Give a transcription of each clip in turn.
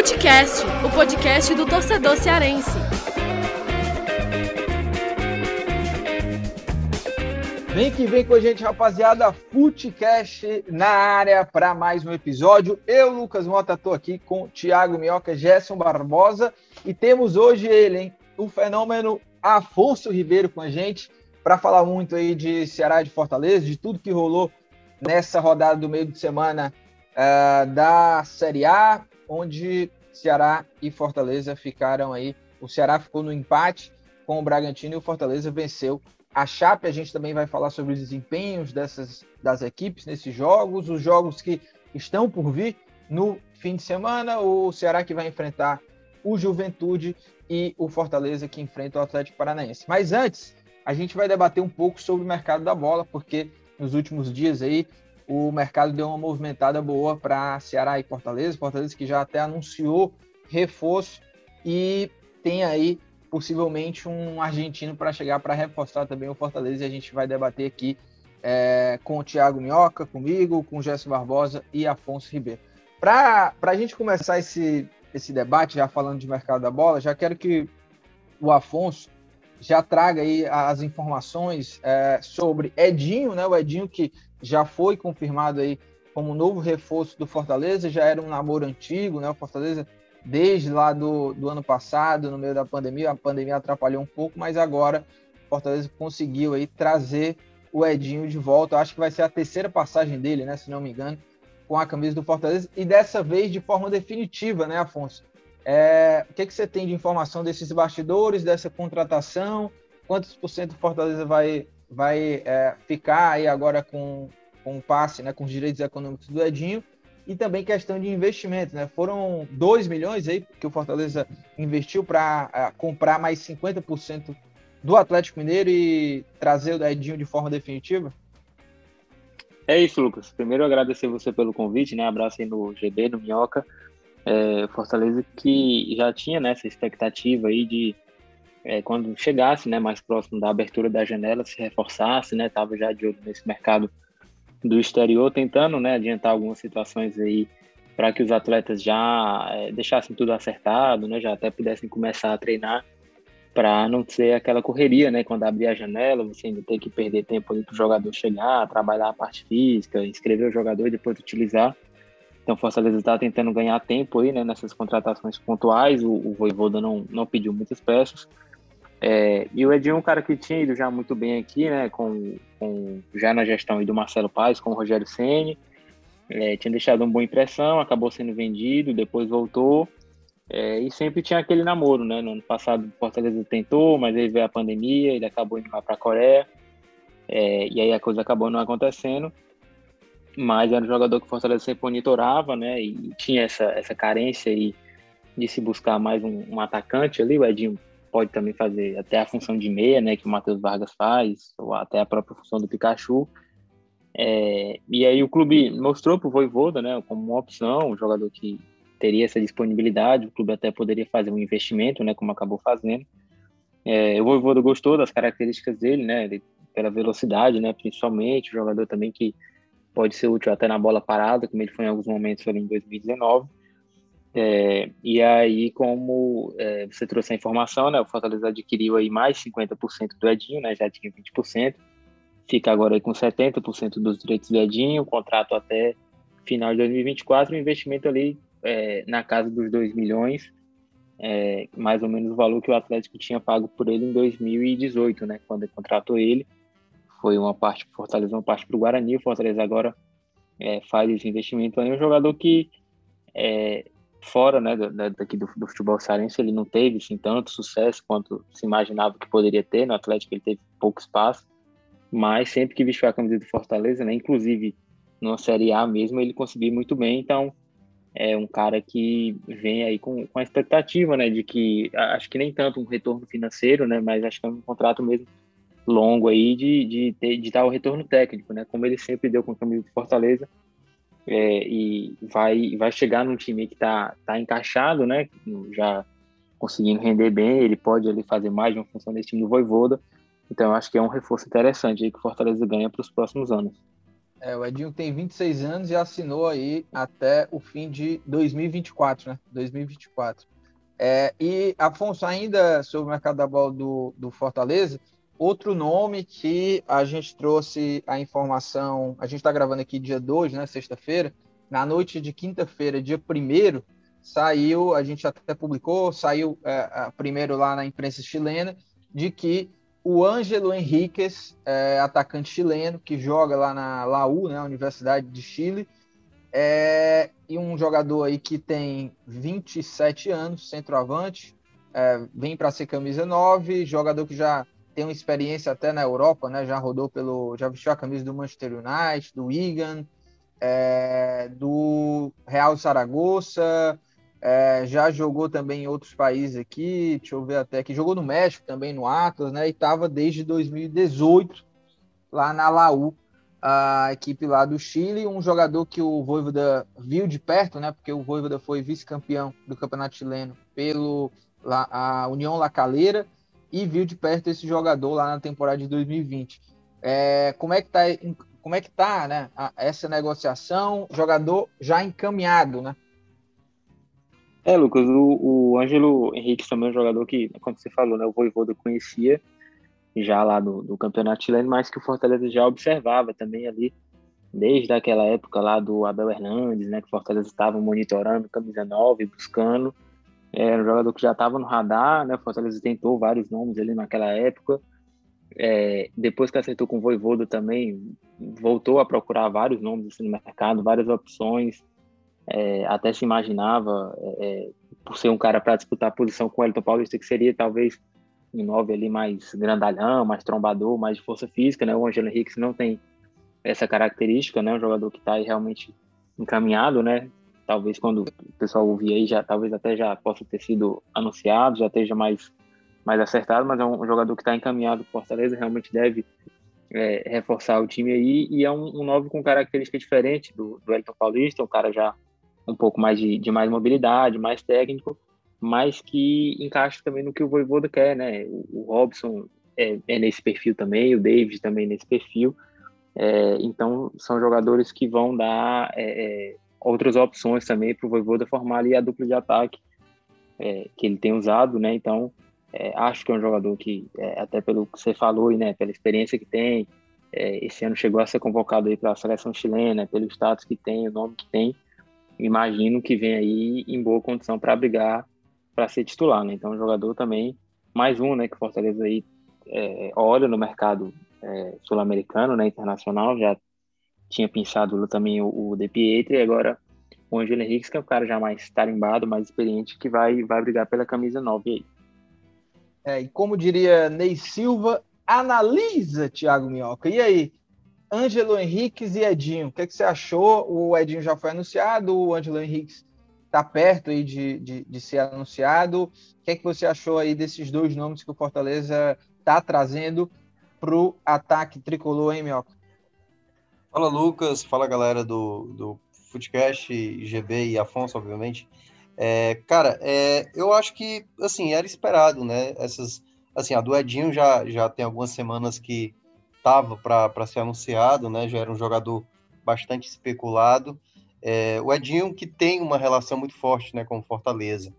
Futecast, o podcast do torcedor cearense. Vem que vem com a gente, rapaziada. Futecast na área para mais um episódio. Eu, Lucas Mota, estou aqui com Thiago Minhoca, Gerson Barbosa e temos hoje ele, hein? O fenômeno Afonso Ribeiro com a gente para falar muito aí de Ceará de Fortaleza, de tudo que rolou nessa rodada do meio de semana uh, da Série A, onde Ceará e Fortaleza ficaram aí. O Ceará ficou no empate com o Bragantino e o Fortaleza venceu a Chape. A gente também vai falar sobre os desempenhos dessas das equipes nesses jogos, os jogos que estão por vir no fim de semana. O Ceará que vai enfrentar o Juventude e o Fortaleza que enfrenta o Atlético Paranaense. Mas antes, a gente vai debater um pouco sobre o mercado da bola, porque nos últimos dias aí o mercado deu uma movimentada boa para Ceará e Fortaleza. Fortaleza que já até anunciou reforço e tem aí possivelmente um argentino para chegar para reforçar também o Fortaleza. E a gente vai debater aqui é, com o Thiago Minhoca, comigo, com o Gerson Barbosa e Afonso Ribeiro. Para a gente começar esse, esse debate, já falando de mercado da bola, já quero que o Afonso já traga aí as informações é, sobre Edinho, né? O Edinho que já foi confirmado aí como novo reforço do Fortaleza, já era um namoro antigo, né? O Fortaleza, desde lá do, do ano passado, no meio da pandemia, a pandemia atrapalhou um pouco, mas agora o Fortaleza conseguiu aí trazer o Edinho de volta. Eu acho que vai ser a terceira passagem dele, né? Se não me engano, com a camisa do Fortaleza, e dessa vez de forma definitiva, né, Afonso? É, o que, que você tem de informação desses bastidores, dessa contratação? Quantos por cento o Fortaleza vai vai é, ficar aí agora com, com o passe, né, com os direitos econômicos do Edinho, e também questão de investimento, né? Foram 2 milhões aí que o Fortaleza investiu para é, comprar mais 50% do Atlético Mineiro e trazer o Edinho de forma definitiva? É isso, Lucas. Primeiro agradecer você pelo convite, né? Abraço aí no GB, no Minhoca. É, Fortaleza que já tinha né, essa expectativa aí de é, quando chegasse né, mais próximo da abertura da janela, se reforçasse, né, estava já de olho nesse mercado do exterior, tentando né, adiantar algumas situações aí para que os atletas já é, deixassem tudo acertado, né, já até pudessem começar a treinar para não ser aquela correria, né, quando abrir a janela, você ainda tem que perder tempo para o jogador chegar, trabalhar a parte física, inscrever o jogador e depois utilizar. Então, Fortaleza está tentando ganhar tempo aí, né, nessas contratações pontuais. O, o Voivoda não, não pediu muitas peças. É, e o Edinho é um cara que tinha ido já muito bem aqui, né, com, com já na gestão do Marcelo Paes, com o Rogério Ceni, é, tinha deixado uma boa impressão, acabou sendo vendido, depois voltou, é, e sempre tinha aquele namoro, né, no ano passado o Fortaleza tentou, mas aí veio a pandemia, ele acabou indo lá para a Coreia, é, e aí a coisa acabou não acontecendo, mas era um jogador que o Fortaleza sempre monitorava, né, e tinha essa, essa carência aí de se buscar mais um, um atacante ali, o Edinho pode também fazer até a função de meia, né, que o Matheus Vargas faz, ou até a própria função do Pikachu. É, e aí o clube mostrou para o Voivoda, né, como uma opção, um jogador que teria essa disponibilidade, o clube até poderia fazer um investimento, né, como acabou fazendo. É, o Voivoda gostou das características dele, né, pela velocidade, né, principalmente, um jogador também que pode ser útil até na bola parada, como ele foi em alguns momentos ali em 2019. É, e aí, como é, você trouxe a informação, né, o Fortaleza adquiriu aí mais 50% do Edinho, né, já tinha 20%, fica agora aí com 70% dos direitos do Edinho, contrato até final de 2024, um investimento ali é, na casa dos 2 milhões, é, mais ou menos o valor que o Atlético tinha pago por ele em 2018, né, quando contratou ele, foi uma parte para Fortaleza, uma parte para o Guarani, o Fortaleza agora é, faz esse investimento. Aí, um jogador que é, fora né, daqui do, do futebol cearense, ele não teve assim, tanto sucesso quanto se imaginava que poderia ter. No Atlético ele teve pouco espaço, mas sempre que vestiu a camisa do Fortaleza, né, inclusive na Série A mesmo, ele conseguiu muito bem. Então, é um cara que vem aí com, com a expectativa né, de que, acho que nem tanto um retorno financeiro, né, mas acho que é um contrato mesmo longo aí de, de, de, de dar o retorno técnico, né, como ele sempre deu com a camisa do Fortaleza é, e vai, vai chegar num time que está tá encaixado, né? Já conseguindo render bem, ele pode ali fazer mais de uma função nesse time do Voivoda. Então, eu acho que é um reforço interessante aí que o Fortaleza ganha para os próximos anos. É, o Edinho tem 26 anos e assinou aí até o fim de 2024, né? 2024. É, e, Afonso, ainda sobre o mercado da bola do, do Fortaleza, outro nome que a gente trouxe a informação, a gente está gravando aqui dia 2, né, sexta-feira, na noite de quinta-feira, dia 1 saiu, a gente até publicou, saiu é, primeiro lá na imprensa chilena, de que o Ângelo Henriquez, é, atacante chileno, que joga lá na Laú, né, Universidade de Chile, é, e um jogador aí que tem 27 anos, centroavante, é, vem para ser camisa 9, jogador que já tem uma experiência até na Europa, né, já rodou pelo, já vestiu a camisa do Manchester United, do Wigan, é, do Real Saragossa, é, já jogou também em outros países aqui, deixa eu ver até que jogou no México também, no Atlas, né? E estava desde 2018 lá na Laú, a equipe lá do Chile, um jogador que o Voivoda viu de perto, né? Porque o Voivoda foi vice-campeão do Campeonato Chileno pelo a União La Calera e viu de perto esse jogador lá na temporada de 2020. É, como é que tá, como é que tá, né? Essa negociação, jogador já encaminhado, né? É, Lucas, o, o Ângelo Henrique também é um jogador que, como você falou, né, o Voivoda conhecia já lá do, do campeonato chileno, mas que o Fortaleza já observava também ali, desde aquela época lá do Abel Hernandes, né, que o Fortaleza estava monitorando, camisa 9, buscando, era um jogador que já estava no radar, né, o Fortaleza tentou vários nomes ali naquela época, é, depois que acertou com o Voivoda também, voltou a procurar vários nomes assim, no mercado, várias opções, é, até se imaginava, é, é por ser um cara para disputar a posição com o Elton Paulista, que seria talvez um nove ali mais grandalhão, mais trombador, mais de força física, né? O Angelo Henrique não tem essa característica, né? Um jogador que está aí realmente encaminhado, né? Talvez quando o pessoal ouvir aí, já, talvez até já possa ter sido anunciado, já esteja mais, mais acertado, mas é um jogador que está encaminhado para Fortaleza, realmente deve é, reforçar o time aí, e é um, um nove com característica diferente do, do Elton Paulista, um cara já um pouco mais de, de mais mobilidade, mais técnico, mas que encaixa também no que o Voivoda quer, né? O, o Robson é, é, nesse perfil também, o David também nesse perfil. É, então, são jogadores que vão dar é, é outras opções também para o Voivoda formar ali a dupla de ataque é, que ele tem usado, né? Então, é, acho que é um jogador que, até pelo que você falou, né, pela experiência que tem, esse ano chegou a ser convocado aí para a seleção chilena, pelo status que tem, o nome que tem, imagino que vem aí em boa condição para brigar para ser titular, né? Então, jogador também, mais um, né, que Fortaleza aí é, olha no mercado é, sul-americano, né, internacional, já tinha pensado também o, o De Pietri, e agora o Angelo Henrique, que é um cara já mais tarimbado, mais experiente, que vai, vai brigar pela camisa 9 aí. É, e como diria Ney Silva, analisa, Thiago Minhoca. E aí, Ângelo Henriques e Edinho. O que, é que você achou? O Edinho já foi anunciado, o Ângelo Henriques está perto aí de, de, de, ser anunciado. O que, é que você achou aí desses dois nomes que o Fortaleza está trazendo para o ataque tricolor, hein, Mioca? Fala, Lucas. Fala, galera do, do Footcast, GB e Afonso, obviamente. É, cara, é, eu acho que, assim, era esperado, né? Essas, assim, a do Edinho já, já tem algumas semanas que estava para ser anunciado, né? Já era um jogador bastante especulado. É, o Edinho, que tem uma relação muito forte né, com Fortaleza.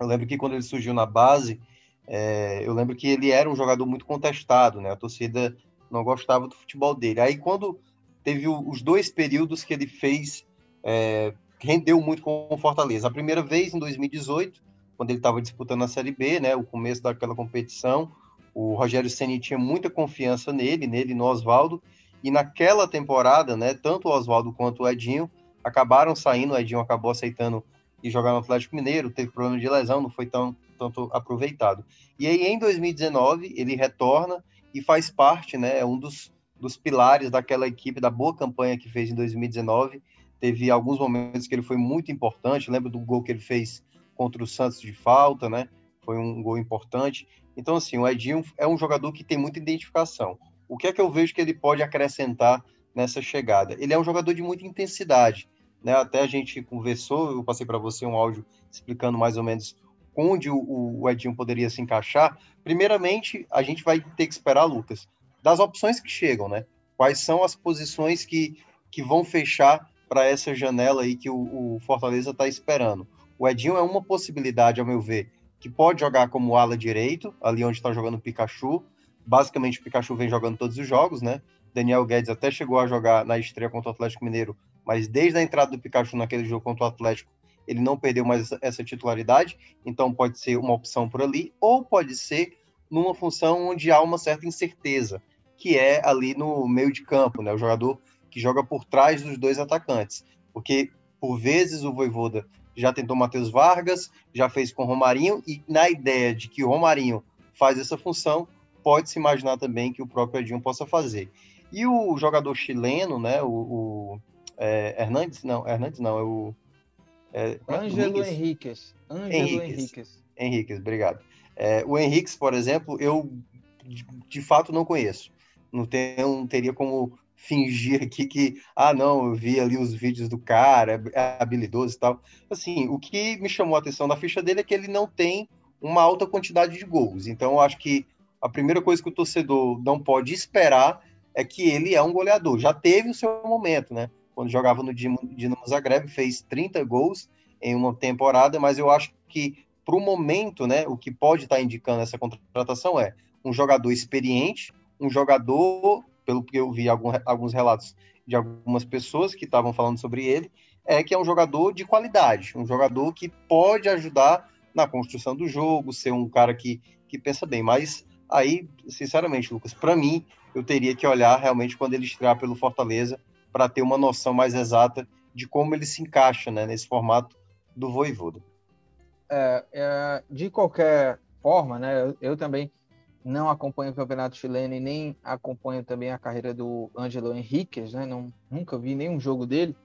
Eu lembro que quando ele surgiu na base, é, eu lembro que ele era um jogador muito contestado, né? A torcida não gostava do futebol dele. Aí quando teve os dois períodos que ele fez, é, rendeu muito com o Fortaleza. A primeira vez em 2018, quando ele estava disputando a Série B, né? O começo daquela competição, o Rogério Ceni tinha muita confiança nele, nele no Oswaldo, e naquela temporada, né, tanto o Oswaldo quanto o Edinho acabaram saindo, o Edinho acabou aceitando e jogar no Atlético Mineiro, teve problema de lesão, não foi tão tanto aproveitado. E aí em 2019 ele retorna e faz parte, né, é um dos, dos pilares daquela equipe da boa campanha que fez em 2019. Teve alguns momentos que ele foi muito importante, lembro do gol que ele fez contra o Santos de falta, né? Foi um gol importante. Então, assim, o Edinho é um jogador que tem muita identificação. O que é que eu vejo que ele pode acrescentar nessa chegada? Ele é um jogador de muita intensidade. Né? Até a gente conversou, eu passei para você um áudio explicando mais ou menos onde o, o Edinho poderia se encaixar. Primeiramente, a gente vai ter que esperar, Lucas, das opções que chegam, né? Quais são as posições que que vão fechar para essa janela aí que o, o Fortaleza está esperando. O Edinho é uma possibilidade, ao meu ver, que pode jogar como ala direito, ali onde está jogando o Pikachu. Basicamente, o Pikachu vem jogando todos os jogos, né? Daniel Guedes até chegou a jogar na estreia contra o Atlético Mineiro, mas desde a entrada do Pikachu naquele jogo contra o Atlético, ele não perdeu mais essa titularidade, então pode ser uma opção por ali, ou pode ser numa função onde há uma certa incerteza, que é ali no meio de campo, né? O jogador que joga por trás dos dois atacantes. Porque, por vezes, o Voivoda já tentou Matheus Vargas, já fez com o Romarinho, e na ideia de que o Romarinho faz essa função, pode-se imaginar também que o próprio Edinho possa fazer. E o jogador chileno, né, o, o é, Hernandes, não, Hernandes não, é o... É, Ângelo Henriquez. Ângelo Henriquez. Henriquez, obrigado. É, o Henriquez, por exemplo, eu de, de fato não conheço não, tem, não teria como fingir aqui que, ah, não, eu vi ali os vídeos do cara, é habilidoso e tal. Assim, o que me chamou a atenção na ficha dele é que ele não tem uma alta quantidade de gols. Então, eu acho que a primeira coisa que o torcedor não pode esperar é que ele é um goleador. Já teve o seu momento, né? Quando jogava no Dinamo Zagreb, fez 30 gols em uma temporada, mas eu acho que para o momento, né, o que pode estar tá indicando essa contratação é um jogador experiente, um jogador, pelo que eu vi algum, alguns relatos de algumas pessoas que estavam falando sobre ele, é que é um jogador de qualidade, um jogador que pode ajudar na construção do jogo, ser um cara que, que pensa bem. Mas aí, sinceramente, Lucas, para mim, eu teria que olhar realmente quando ele estrear pelo Fortaleza para ter uma noção mais exata de como ele se encaixa né, nesse formato do Voivoda. É, é, de qualquer forma, né, eu, eu também não acompanho o campeonato chileno e nem acompanho também a carreira do Ângelo Henriquez, né? Não, nunca vi nenhum jogo dele,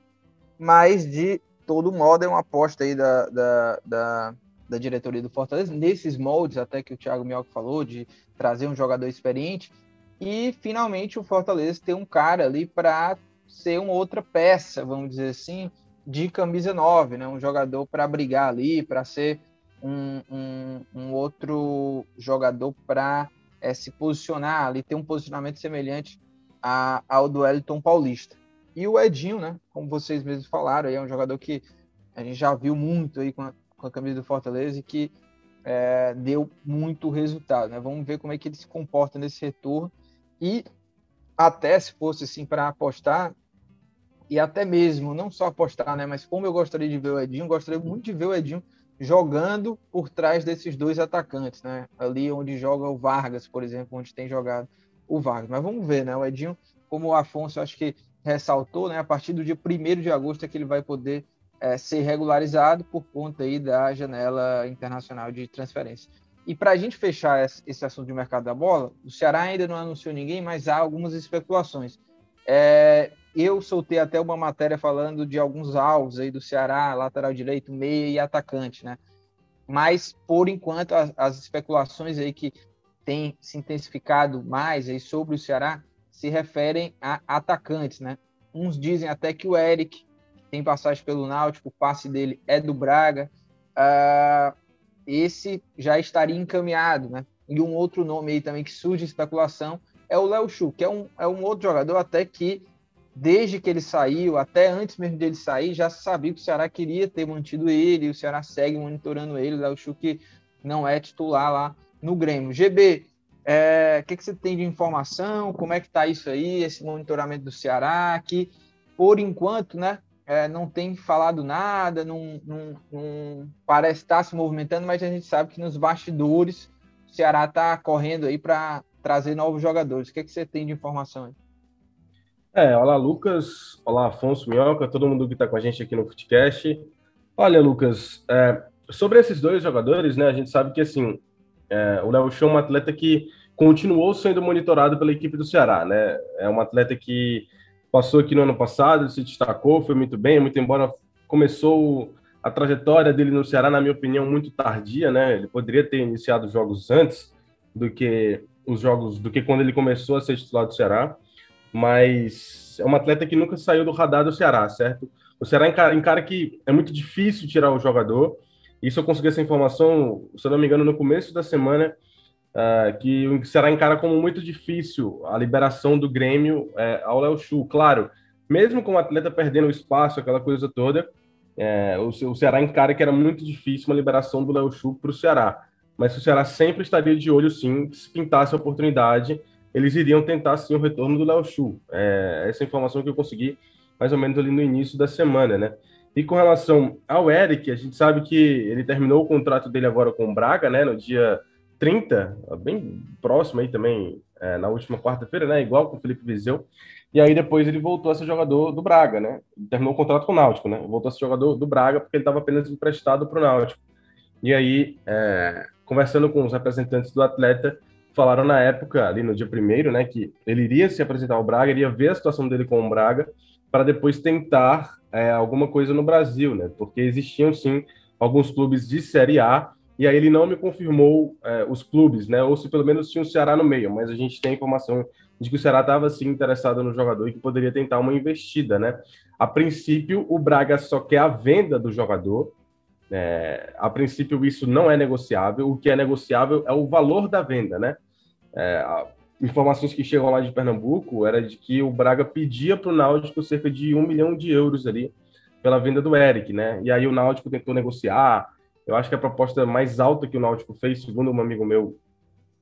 mas de todo modo é uma aposta aí da, da, da, da diretoria do Fortaleza, nesses moldes até que o Thiago Mioca falou, de trazer um jogador experiente, e finalmente o Fortaleza ter um cara ali para ser uma outra peça, vamos dizer assim, de camisa 9, né? Um jogador para brigar ali, para ser um, um, um outro jogador para é, se posicionar ali, ter um posicionamento semelhante a, ao do Elton Paulista. E o Edinho, né? Como vocês mesmos falaram, é um jogador que a gente já viu muito aí com a, com a camisa do Fortaleza e que é, deu muito resultado. Né? Vamos ver como é que ele se comporta nesse retorno. E até se fosse assim para apostar, e até mesmo, não só apostar, né? Mas como eu gostaria de ver o Edinho, gostaria muito de ver o Edinho jogando por trás desses dois atacantes, né? Ali onde joga o Vargas, por exemplo, onde tem jogado o Vargas. Mas vamos ver, né? O Edinho, como o Afonso acho que ressaltou, né? A partir do dia 1 de agosto é que ele vai poder é, ser regularizado por conta aí da janela internacional de transferência. E para a gente fechar esse assunto de mercado da bola, o Ceará ainda não anunciou ninguém, mas há algumas especulações. É, eu soltei até uma matéria falando de alguns alvos aí do Ceará, lateral direito, meia e atacante, né? Mas, por enquanto, as, as especulações aí que têm se intensificado mais aí sobre o Ceará se referem a atacantes, né? Uns dizem até que o Eric tem passagem pelo Náutico, o passe dele é do Braga. Uh, esse já estaria encaminhado, né? E um outro nome aí também que surge especulação é o Léo Chu, que é um, é um outro jogador até que desde que ele saiu, até antes mesmo dele sair, já sabia que o Ceará queria ter mantido ele, o Ceará segue monitorando ele, o Léo não é titular lá no Grêmio. GB, é, o que, que, você tem de informação? Como é que está isso aí, esse monitoramento do Ceará, que por enquanto, né, é, não tem falado nada, não, não, não parece estar tá se movimentando, mas a gente sabe que nos bastidores o Ceará está correndo aí para trazer novos jogadores. O que, que você tem de informação aí? É, olá Lucas, olá Afonso Minhoca, todo mundo que está com a gente aqui no Footcast. Olha, Lucas, é, sobre esses dois jogadores, né, a gente sabe que assim, é, o Léo Chão é um atleta que continuou sendo monitorado pela equipe do Ceará, né? É um atleta que passou aqui no ano passado, se destacou, foi muito bem, muito embora começou a trajetória dele no Ceará, na minha opinião, muito tardia, né? Ele poderia ter iniciado os jogos antes do que os jogos, do que quando ele começou a ser titular do Ceará mas é uma atleta que nunca saiu do radar do Ceará, certo? O Ceará encara, encara que é muito difícil tirar o jogador. Isso eu consegui essa informação, se eu não me engano, no começo da semana, uh, que o Ceará encara como muito difícil a liberação do Grêmio uh, ao Léo Chu. Claro, mesmo com o atleta perdendo o espaço, aquela coisa toda, é, o, o, Ceará encara que era muito difícil uma liberação do Léo Chu para o Ceará. Mas o Ceará sempre estaria de olho, sim, se pintasse a oportunidade, eles iriam tentar, sim, o retorno do Léo Chu. É, essa informação que eu consegui mais ou menos ali no início da semana, né? E com relação ao Eric, a gente sabe que ele terminou o contrato dele agora com o Braga, né, no dia 30, bem próximo aí também, é, na última quarta-feira, né, igual com o Felipe Vizeu. E aí depois ele voltou a ser jogador do Braga, né? terminou o contrato com o Náutico, né? Voltou a ser jogador do Braga porque ele estava apenas emprestado para o Náutico. E aí, é, conversando com os representantes do atleta, falaram na época, ali no dia primeiro, né, que ele iria se apresentar ao Braga, iria ver a situação dele com o Braga, para depois tentar é, alguma coisa no Brasil, né? Porque existiam sim alguns clubes de Série A e aí ele não me confirmou é, os clubes, né? Ou se pelo menos tinha o Ceará no meio, mas a gente tem a informação de que o Ceará estava sim interessado no jogador e que poderia tentar uma investida, né? A princípio, o Braga só quer a venda do jogador. É, a princípio, isso não é negociável. O que é negociável é o valor da venda, né? É, informações que chegam lá de Pernambuco era de que o Braga pedia para o Náutico cerca de um milhão de euros ali pela venda do Eric, né? E aí o Náutico tentou negociar. Eu acho que a proposta mais alta que o Náutico fez, segundo um amigo meu,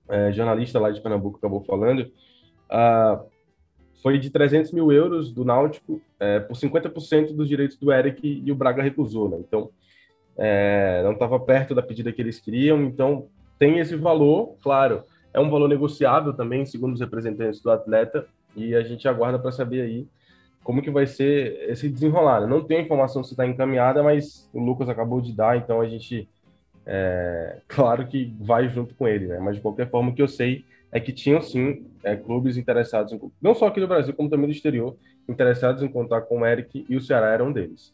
é, jornalista lá de Pernambuco, acabou falando, uh, foi de 300 mil euros do Náutico é, por 50% dos direitos do Eric e o Braga recusou, né? Então, é, não estava perto da pedida que eles queriam, então tem esse valor, claro, é um valor negociável também, segundo os representantes do atleta, e a gente aguarda para saber aí como que vai ser esse desenrolar. Não tem informação se está encaminhada, mas o Lucas acabou de dar, então a gente, é, claro que vai junto com ele, né? Mas de qualquer forma, o que eu sei é que tinham sim é, clubes interessados, em, não só aqui do Brasil, como também do exterior, interessados em contar com o Eric, e o Ceará era um deles.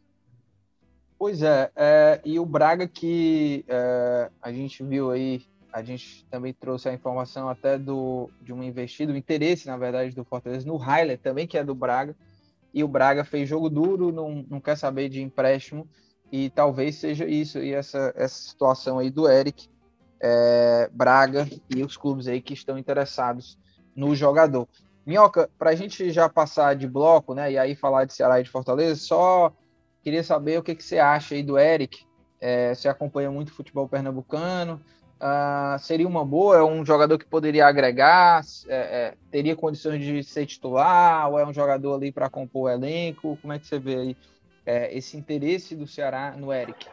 Pois é, é e o Braga que é, a gente viu aí a gente também trouxe a informação até do, de um investido, o um interesse, na verdade, do Fortaleza no Highland, também que é do Braga. E o Braga fez jogo duro, não, não quer saber de empréstimo. E talvez seja isso, e essa, essa situação aí do Eric, é, Braga e os clubes aí que estão interessados no jogador. Minhoca, para a gente já passar de bloco, né, e aí falar de Ceará e de Fortaleza, só queria saber o que, que você acha aí do Eric. É, você acompanha muito futebol pernambucano, Uh, seria uma boa? É um jogador que poderia agregar? É, é, teria condições de ser titular? Ou é um jogador ali para compor o elenco? Como é que você vê aí é, esse interesse do Ceará no Eric?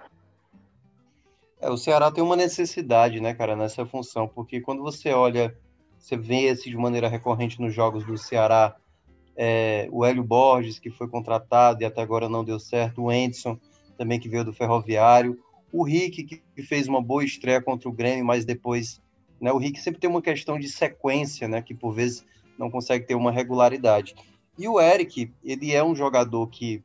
É, o Ceará tem uma necessidade, né, cara, nessa função, porque quando você olha, você vê esse de maneira recorrente nos jogos do Ceará, é, o Hélio Borges, que foi contratado e até agora não deu certo, o Edson, também que veio do Ferroviário, o Rick, que fez uma boa estreia contra o Grêmio, mas depois, né, o Rick sempre tem uma questão de sequência, né, que por vezes não consegue ter uma regularidade. E o Eric, ele é um jogador que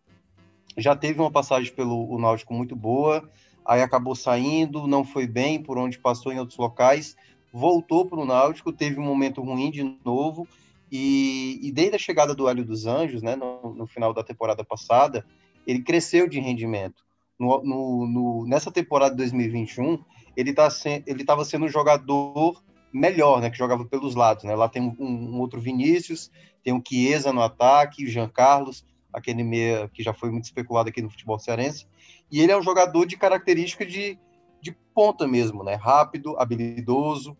já teve uma passagem pelo Náutico muito boa, aí acabou saindo, não foi bem por onde passou em outros locais, voltou para o Náutico, teve um momento ruim de novo, e, e, desde a chegada do Hélio dos Anjos, né, no, no final da temporada passada, ele cresceu de rendimento no, no, no, nessa temporada de 2021, ele tá estava sendo um jogador melhor, né, que jogava pelos lados, né? Lá tem um, um outro Vinícius, tem o Chiesa no ataque, o Jean Carlos, aquele meia que já foi muito especulado aqui no futebol cearense, e ele é um jogador de característica de, de ponta mesmo, né? Rápido, habilidoso,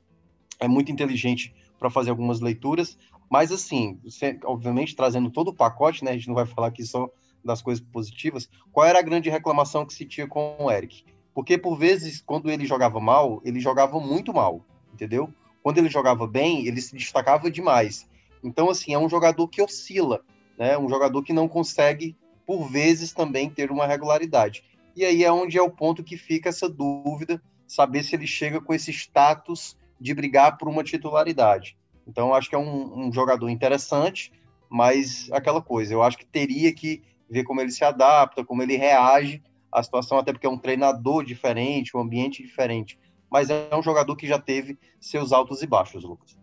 é muito inteligente para fazer algumas leituras, mas assim, obviamente trazendo todo o pacote, né? A gente não vai falar aqui só das coisas positivas, qual era a grande reclamação que se tinha com o Eric? Porque, por vezes, quando ele jogava mal, ele jogava muito mal, entendeu? Quando ele jogava bem, ele se destacava demais. Então, assim, é um jogador que oscila, né? Um jogador que não consegue, por vezes, também ter uma regularidade. E aí é onde é o ponto que fica essa dúvida, saber se ele chega com esse status de brigar por uma titularidade. Então, acho que é um, um jogador interessante, mas aquela coisa, eu acho que teria que ver como ele se adapta, como ele reage à situação, até porque é um treinador diferente, um ambiente diferente. Mas é um jogador que já teve seus altos e baixos, Lucas.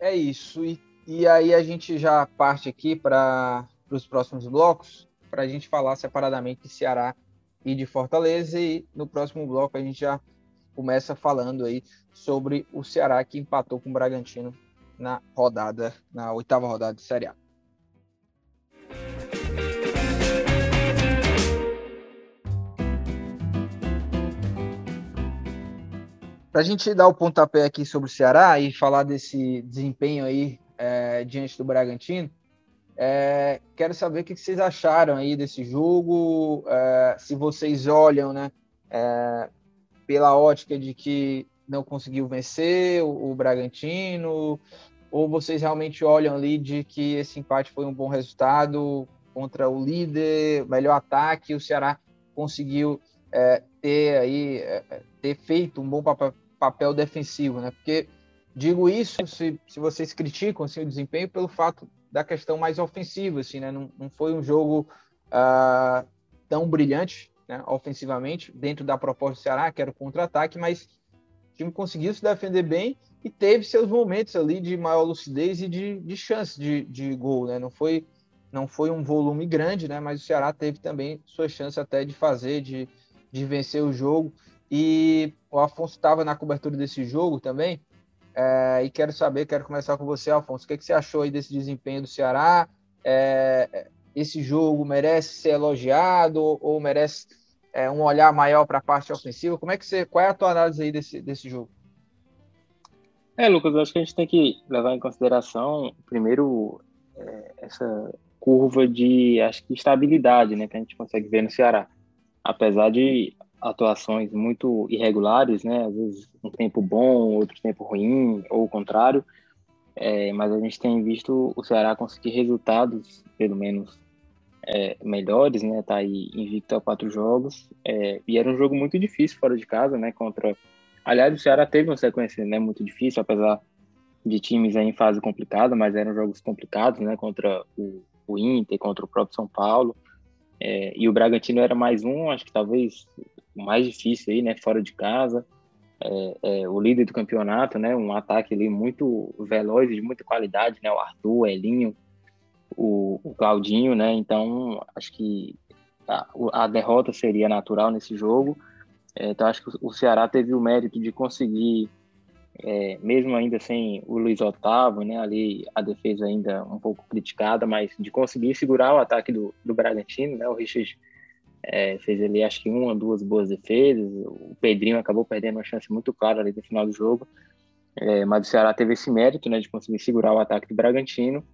É isso. E, e aí a gente já parte aqui para os próximos blocos, para a gente falar separadamente de Ceará e de Fortaleza. E no próximo bloco a gente já começa falando aí sobre o Ceará que empatou com o Bragantino na rodada, na oitava rodada de Série A. Para a gente dar o pontapé aqui sobre o Ceará e falar desse desempenho aí é, diante do Bragantino, é, quero saber o que vocês acharam aí desse jogo, é, se vocês olham né, é, pela ótica de que não conseguiu vencer o, o, Bragantino, ou vocês realmente olham ali de que esse empate foi um bom resultado contra o líder, melhor ataque, o Ceará conseguiu é, ter aí é, ter feito um bom papel, papel defensivo, né? Porque digo isso se, se vocês criticam assim, o desempenho pelo fato da questão mais ofensiva, assim, né? Não, não foi um jogo uh, tão brilhante, né? Ofensivamente, dentro da proposta do Ceará, que era o contra-ataque, mas o time conseguiu se defender bem e teve seus momentos ali de maior lucidez e de, de chance de, de gol, né? Não foi, não foi um volume grande, né? Mas o Ceará teve também sua chance até de fazer, de, de vencer o jogo. E o Afonso estava na cobertura desse jogo também. É, e quero saber, quero começar com você, Alfonso. O que, que você achou aí desse desempenho do Ceará? É, esse jogo merece ser elogiado ou merece é, um olhar maior para a parte ofensiva? Como é que você, qual é a tua análise aí desse, desse jogo? É, Lucas, acho que a gente tem que levar em consideração primeiro é, essa curva de acho que estabilidade, né, que a gente consegue ver no Ceará. Apesar de atuações muito irregulares, né? Às vezes um tempo bom, outro tempo ruim, ou o contrário. É, mas a gente tem visto o Ceará conseguir resultados, pelo menos é, melhores, né? Tá aí invicto a quatro jogos. É, e era um jogo muito difícil fora de casa, né? Contra. Aliás, o Ceará teve uma sequência né, muito difícil, apesar de times em fase complicada, mas eram jogos complicados, né? Contra o, o Inter, contra o próprio São Paulo. É, e o Bragantino era mais um, acho que talvez mais difícil aí, né? Fora de casa. É, é, o líder do campeonato, né? Um ataque ali muito veloz, de muita qualidade, né? O Arthur, o Elinho, o, o Claudinho, né? Então, acho que a, a derrota seria natural nesse jogo. É, então, acho que o Ceará teve o mérito de conseguir, é, mesmo ainda sem o Luiz Otávio, né? Ali a defesa ainda um pouco criticada, mas de conseguir segurar o ataque do, do Bragantino, né? O Richard é, fez ali acho que uma, duas boas defesas. O Pedrinho acabou perdendo uma chance muito clara ali no final do jogo. É, mas o Ceará teve esse mérito, né, de conseguir segurar o ataque do Bragantino.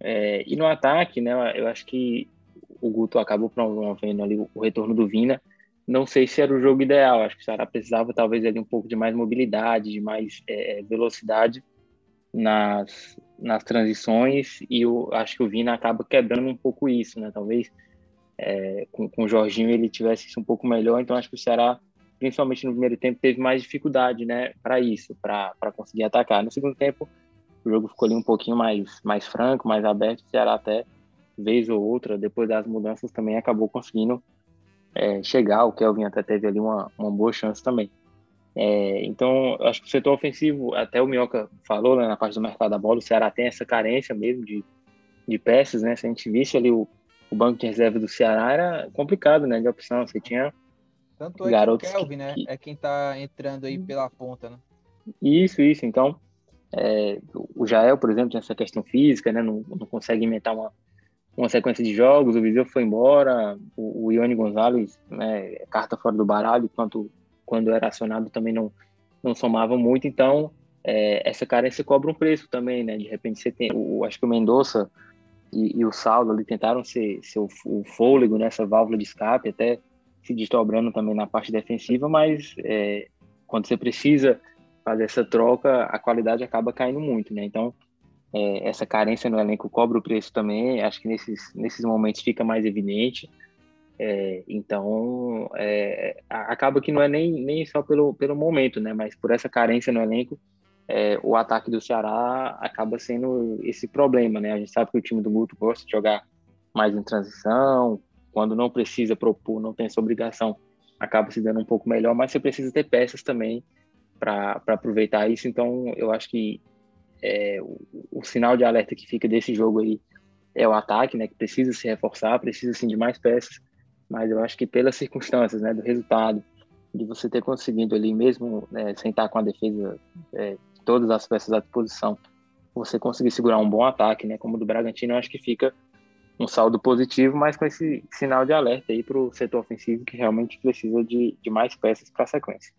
É, e no ataque, né, eu acho que o Guto acabou promovendo ali o, retorno do Vina. Não sei se era o jogo ideal. Acho que o Ceará precisava talvez ali um pouco de mais mobilidade, de mais é, velocidade nas, nas transições. E eu acho que o Vina acaba quebrando um pouco isso, né? Talvez é, com, com o Jorginho ele tivesse isso um pouco melhor, então acho que o Ceará, principalmente no primeiro tempo, teve mais dificuldade né, para isso, para conseguir atacar. No segundo tempo, o jogo ficou ali um pouquinho mais, mais franco, mais aberto, o Ceará até, vez ou outra, depois das mudanças, também acabou conseguindo é, chegar, o Kelvin até teve ali uma, uma boa chance também. É, então, acho que o setor ofensivo, até o Minhoca falou né, na parte do mercado da bola, o Ceará tem essa carência mesmo de, de peças, né? Se a gente visse ali o, o banco de reserva do Ceará era complicado, né, de opção. Você tinha Tanto é garotos que o Kelvin, que... né, é quem tá entrando aí pela ponta, né? Isso, isso. Então, é, o Jael, por exemplo, tem essa questão física, né, não, não consegue inventar uma, uma sequência de jogos, o Viseu foi embora, o, o Ione Gonzalez, né, carta fora do baralho, quanto quando era acionado também não, não somava muito, então é, essa carência cobra um preço também, né, de repente você tem, o, acho que o Mendonça e, e o Saulo ali tentaram ser, ser o, o, fôlego nessa válvula de escape, até se desdobrando também na parte defensiva, mas é, quando você precisa fazer essa troca, a qualidade acaba caindo muito, né? Então, é, essa carência no elenco cobra o preço também, acho que nesses, nesses momentos fica mais evidente. É, então, é, acaba que não é nem, nem só pelo, pelo momento, né? Mas por essa carência no elenco, é, o ataque do Ceará acaba sendo esse problema, né? A gente sabe que o time do Guto gosta de jogar mais em transição, quando não precisa propor, não tem essa obrigação, acaba se dando um pouco melhor, mas você precisa ter peças também para aproveitar isso. Então, eu acho que é, o, o, sinal de alerta que fica desse jogo aí é o ataque, né? Que precisa se reforçar, precisa sim de mais peças, mas eu acho que pelas circunstâncias, né? Do resultado, de você ter conseguido ali mesmo né, sentar com a defesa é, todas as peças à disposição, você conseguir segurar um bom ataque, né, como o do Bragantino, eu acho que fica um saldo positivo, mas com esse sinal de alerta aí para o setor ofensivo que realmente precisa de, de mais peças para a sequência.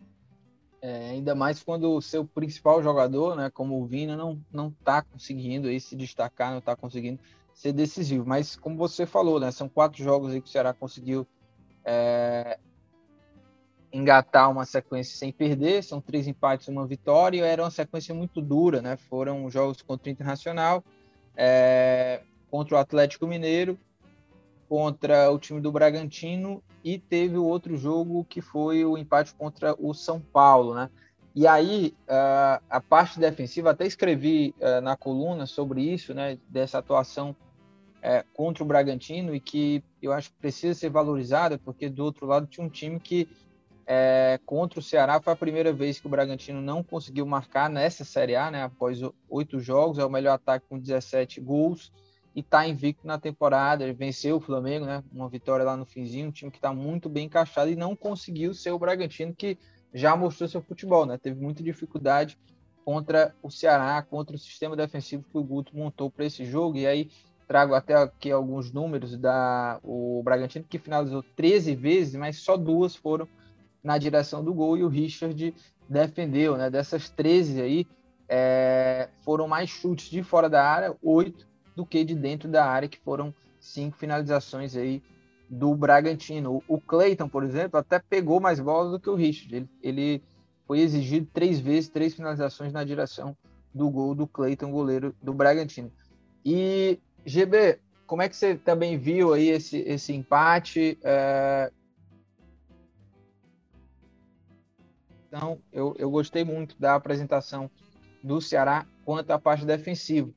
É, ainda mais quando o seu principal jogador, né, como o Vina, não não está conseguindo aí se destacar, não está conseguindo ser decisivo. Mas como você falou, né, são quatro jogos aí que o Ceará conseguiu é, engatar uma sequência sem perder, são três empates e uma vitória, era uma sequência muito dura, né? Foram jogos contra o Internacional, é, contra o Atlético Mineiro, contra o time do Bragantino e teve o outro jogo que foi o empate contra o São Paulo, né? E aí, uh, a parte defensiva, até escrevi uh, na coluna sobre isso, né, dessa atuação uh, contra o Bragantino e que eu acho que precisa ser valorizada, porque do outro lado tinha um time que é, contra o Ceará foi a primeira vez que o Bragantino não conseguiu marcar nessa Série A, né, após oito jogos, é o melhor ataque com 17 gols e está invicto na temporada, venceu o Flamengo, né, uma vitória lá no finzinho, um time que está muito bem encaixado e não conseguiu ser o Bragantino que já mostrou seu futebol, né, teve muita dificuldade contra o Ceará, contra o sistema defensivo que o Guto montou para esse jogo, e aí trago até aqui alguns números da o Bragantino que finalizou 13 vezes, mas só duas foram na direção do gol e o Richard defendeu, né? Dessas 13 aí, é, foram mais chutes de fora da área, oito, do que de dentro da área, que foram cinco finalizações aí do Bragantino. O Cleiton, por exemplo, até pegou mais bolas do que o Richard. Ele, ele foi exigido três vezes, três finalizações na direção do gol do Cleiton, goleiro do Bragantino. E, GB, como é que você também viu aí esse, esse empate? É, Então, eu, eu gostei muito da apresentação do Ceará quanto à parte defensiva.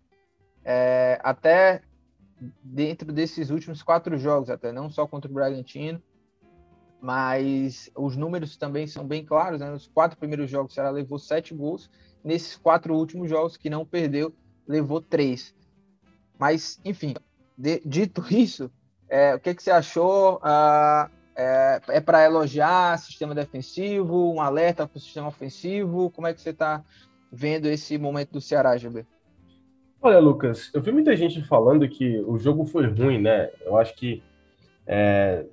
É, até dentro desses últimos quatro jogos, até não só contra o Bragantino, mas os números também são bem claros. Né? Nos quatro primeiros jogos, o Ceará levou sete gols. Nesses quatro últimos jogos, que não perdeu, levou três. Mas, enfim, de, dito isso, é, o que, que você achou? Ah, é, é para elogiar sistema defensivo, um alerta para o sistema ofensivo? Como é que você está vendo esse momento do Ceará, GB? Olha, Lucas, eu vi muita gente falando que o jogo foi ruim, né? Eu acho que é,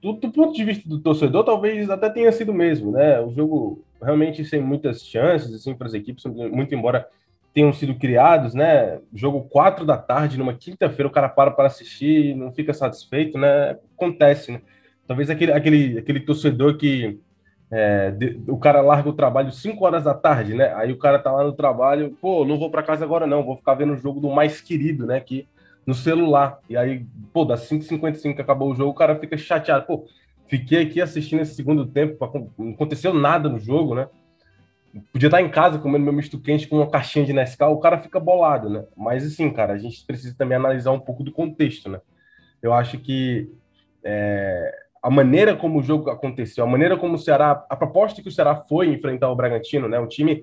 do, do, ponto de vista do torcedor, talvez até tenha sido mesmo, né? O jogo realmente sem muitas chances, assim, para as equipes, muito embora tenham sido criados, né? Jogo 4 da tarde, numa quinta-feira, o cara para para assistir, não fica satisfeito, né? Acontece, né? Talvez aquele, aquele, aquele torcedor que é, de, o cara larga o trabalho 5 horas da tarde, né? Aí o cara tá lá no trabalho, pô, não vou para casa agora não, vou ficar vendo o jogo do mais querido, né? Aqui no celular. E aí, pô, das 5h55 que acabou o jogo, o cara fica chateado. Pô, fiquei aqui assistindo esse segundo tempo, não aconteceu nada no jogo, né? Podia estar em casa comendo meu misto quente com uma caixinha de Nescau, o cara fica bolado, né? Mas assim, cara, a gente precisa também analisar um pouco do contexto, né? Eu acho que é, a maneira como o jogo aconteceu, a maneira como o Ceará, a proposta que o Ceará foi enfrentar o Bragantino, né? O time,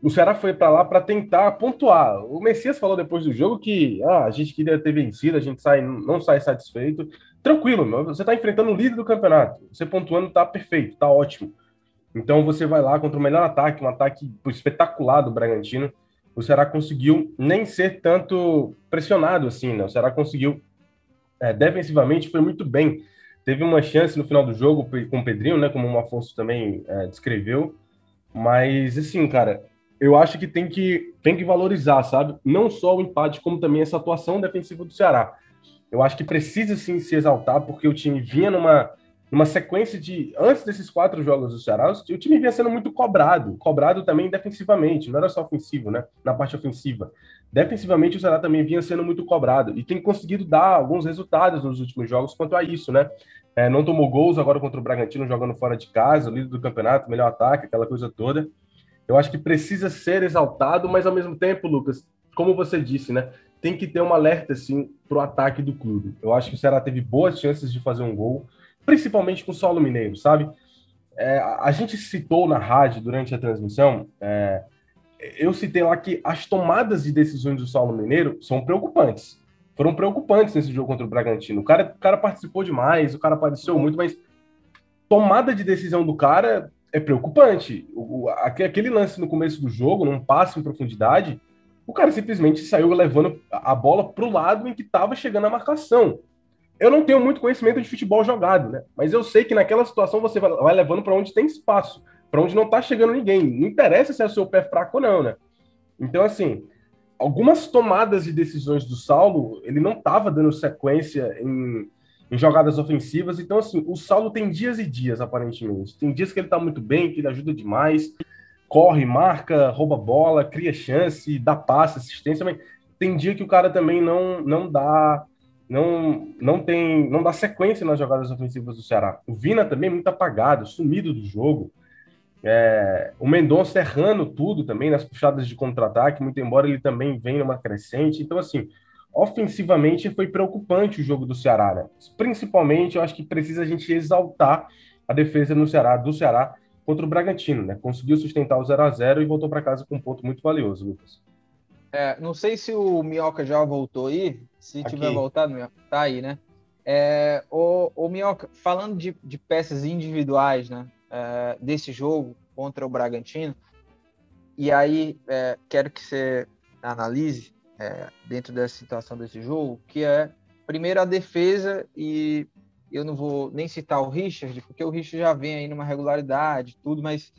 o Ceará foi para lá para tentar pontuar. O Messias falou depois do jogo que ah, a gente queria ter vencido, a gente sai, não sai satisfeito. Tranquilo, meu, você está enfrentando o líder do campeonato, você pontuando tá perfeito, tá ótimo. Então você vai lá contra o melhor ataque, um ataque espetacular do Bragantino. O Ceará conseguiu nem ser tanto pressionado assim, né? O Ceará conseguiu é, defensivamente foi muito bem Teve uma chance no final do jogo com o Pedrinho, né? Como o Afonso também é, descreveu. Mas, assim, cara, eu acho que tem que, tem que valorizar, sabe? Não só o empate, como também essa atuação defensiva do Ceará. Eu acho que precisa sim se exaltar, porque o time vinha numa, numa sequência de. Antes desses quatro jogos do Ceará, o time vinha sendo muito cobrado, cobrado também defensivamente, não era só ofensivo, né? Na parte ofensiva. Defensivamente, o Ceará também vinha sendo muito cobrado e tem conseguido dar alguns resultados nos últimos jogos quanto a isso, né? É, não tomou gols agora contra o Bragantino, jogando fora de casa, líder do campeonato, melhor ataque, aquela coisa toda. Eu acho que precisa ser exaltado, mas ao mesmo tempo, Lucas, como você disse, né? Tem que ter um alerta, assim, para o ataque do clube. Eu acho que o Ceará teve boas chances de fazer um gol, principalmente com o solo mineiro, sabe? É, a gente citou na rádio durante a transmissão é, eu citei lá que as tomadas de decisões do Saulo Mineiro são preocupantes. Foram preocupantes nesse jogo contra o Bragantino. O cara, o cara participou demais, o cara apareceu muito, mas tomada de decisão do cara é preocupante. O, aquele lance no começo do jogo, num passe em profundidade, o cara simplesmente saiu levando a bola para o lado em que estava chegando a marcação. Eu não tenho muito conhecimento de futebol jogado, né? Mas eu sei que naquela situação você vai, levando para onde tem espaço para onde não está chegando ninguém. Não interessa se é o seu pé fraco ou não, né? Então, assim, algumas tomadas de decisões do Saulo, ele não estava dando sequência em, em, jogadas ofensivas. Então, assim, o Saulo tem dias e dias, aparentemente. Tem dias que ele está muito bem, que ele ajuda demais, corre, marca, rouba bola, cria chance, dá passe, assistência, mas tem dia que o cara também não, não dá não, não tem não dá sequência nas jogadas ofensivas do Ceará. O Vina também é muito apagado, sumido do jogo. É, o Mendonça errando tudo também nas puxadas de contra-ataque, muito embora ele também venha numa crescente. Então, assim, ofensivamente foi preocupante o jogo do Ceará, né? Principalmente, eu acho que precisa a gente exaltar a defesa no Ceará, do Ceará contra o Bragantino, né? Conseguiu sustentar o 0 a 0 e voltou para casa com um ponto muito valioso, Lucas. É, não sei se o Minhoca já voltou aí. Se Aqui. tiver voltado, Minhoca, tá aí, né? É, o, o Minhoca, falando de, de peças individuais, né? É, desse jogo contra o Bragantino, e aí é, quero que você analise é, dentro dessa situação desse jogo, que é primeiro a defesa e eu não vou nem citar o Richard, porque o Richard já vem aí numa regularidade, tudo, mas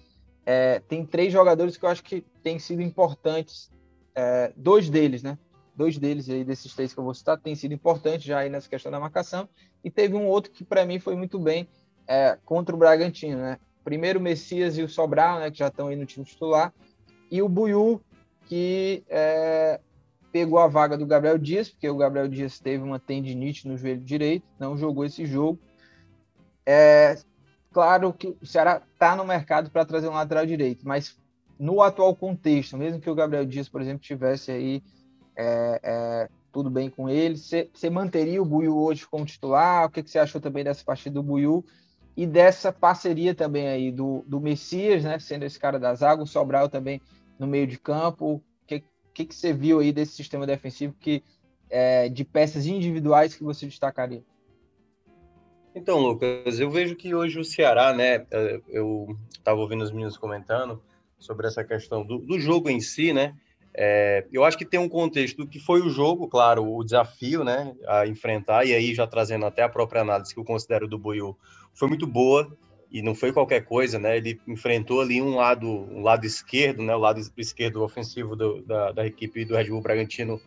é, tem três jogadores que eu acho que têm sido importantes é, dois deles, né? Dois deles aí, desses três que eu vou citar, têm sido importantes já aí nessa questão da marcação. E teve um outro que para mim foi muito bem é, contra o Bragantino, né? Primeiro o Messias e o Sobral, né? Que já estão aí no time titular. E o Buiu, que é, pegou a vaga do Gabriel Dias, porque o Gabriel Dias teve uma tendinite no joelho direito, não jogou esse jogo. É, claro que o Ceará está no mercado para trazer um lateral direito, mas no atual contexto, mesmo que o Gabriel Dias, por exemplo, tivesse aí é, é, tudo bem com ele, você manteria o Buiu hoje como titular? O que, você achou também dessa partida do Buiu e dessa parceria também aí do, do Messias, né, sendo esse cara da zaga, o Sobral também no meio de campo? O que você viu aí desse sistema defensivo que é, de peças individuais que você destacaria? Então, Lucas, eu vejo que hoje o Ceará, né, é, eu estava ouvindo os meninos comentando, sobre essa questão do, do jogo em si, né? É, eu acho que tem um contexto do que foi o jogo, claro, o desafio, né, a enfrentar, e aí já trazendo até a própria análise que eu considero do Buiu, foi muito boa, e não foi qualquer coisa, né, ele enfrentou ali um lado, um lado esquerdo, né, o lado esquerdo ofensivo do, da, da equipe do Red Bull Bragantino,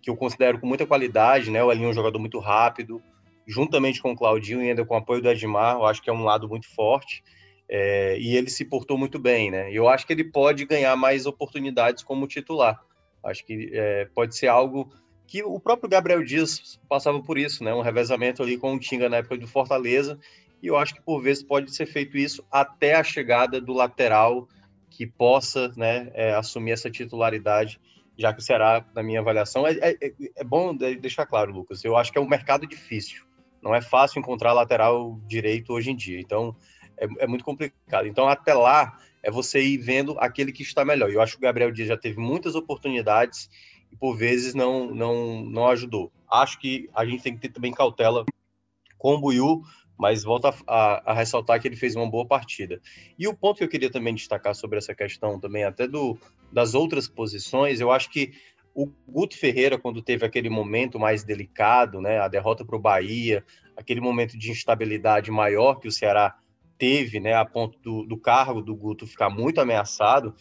que eu considero com muita qualidade, né, o Elinho é um jogador muito rápido, juntamente com o Claudinho e ainda com o apoio do Edmar, eu acho que é um lado muito forte, é, e ele se portou muito bem, né? Eu acho que ele pode ganhar mais oportunidades como titular. Acho que é, pode ser algo que o próprio Gabriel Dias passava por isso, né? Um revezamento ali com o Tinga na época do Fortaleza. E eu acho que por vezes pode ser feito isso até a chegada do lateral que possa né, é, assumir essa titularidade, já que o Ceará, na minha avaliação, é, é, é bom deixar claro, Lucas. Eu acho que é um mercado difícil. Não é fácil encontrar lateral direito hoje em dia. Então, é, é muito complicado. Então, até lá, é você ir vendo aquele que está melhor. Eu acho que o Gabriel Dias já teve muitas oportunidades e por vezes não não não ajudou. Acho que a gente tem que ter também cautela com o Buiu, mas volta a, a, ressaltar que ele fez uma boa partida. E o ponto que eu queria também destacar sobre essa questão também até do das outras posições, eu acho que o Guto Ferreira, quando teve aquele momento mais delicado, né, a derrota para o Bahia, aquele momento de instabilidade maior que o Ceará teve, né, a ponto do, do cargo do Guto ficar muito ameaçado,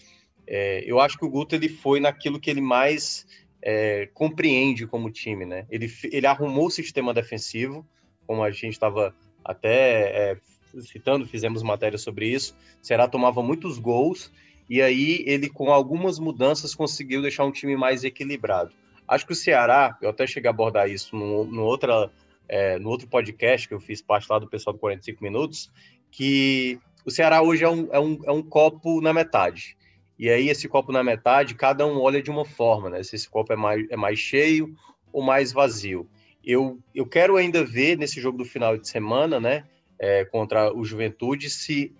é, eu acho que o Guto ele foi naquilo que ele mais é, compreende como time, né? Ele, ele arrumou o sistema defensivo, como a gente estava até é, citando, fizemos matéria sobre isso. O Ceará tomava muitos gols e aí ele, com algumas mudanças, conseguiu deixar um time mais equilibrado. Acho que o Ceará, eu até cheguei a abordar isso no, no, outra, é, no outro podcast que eu fiz parte lá do pessoal do 45 Minutos, que o Ceará hoje é um, é um, é um copo na metade. E aí, esse copo na metade, cada um olha de uma forma, né? Se esse copo é mais, é mais cheio ou mais vazio. Eu, eu quero ainda ver nesse jogo do final de semana, né? É, contra o Juventude, se,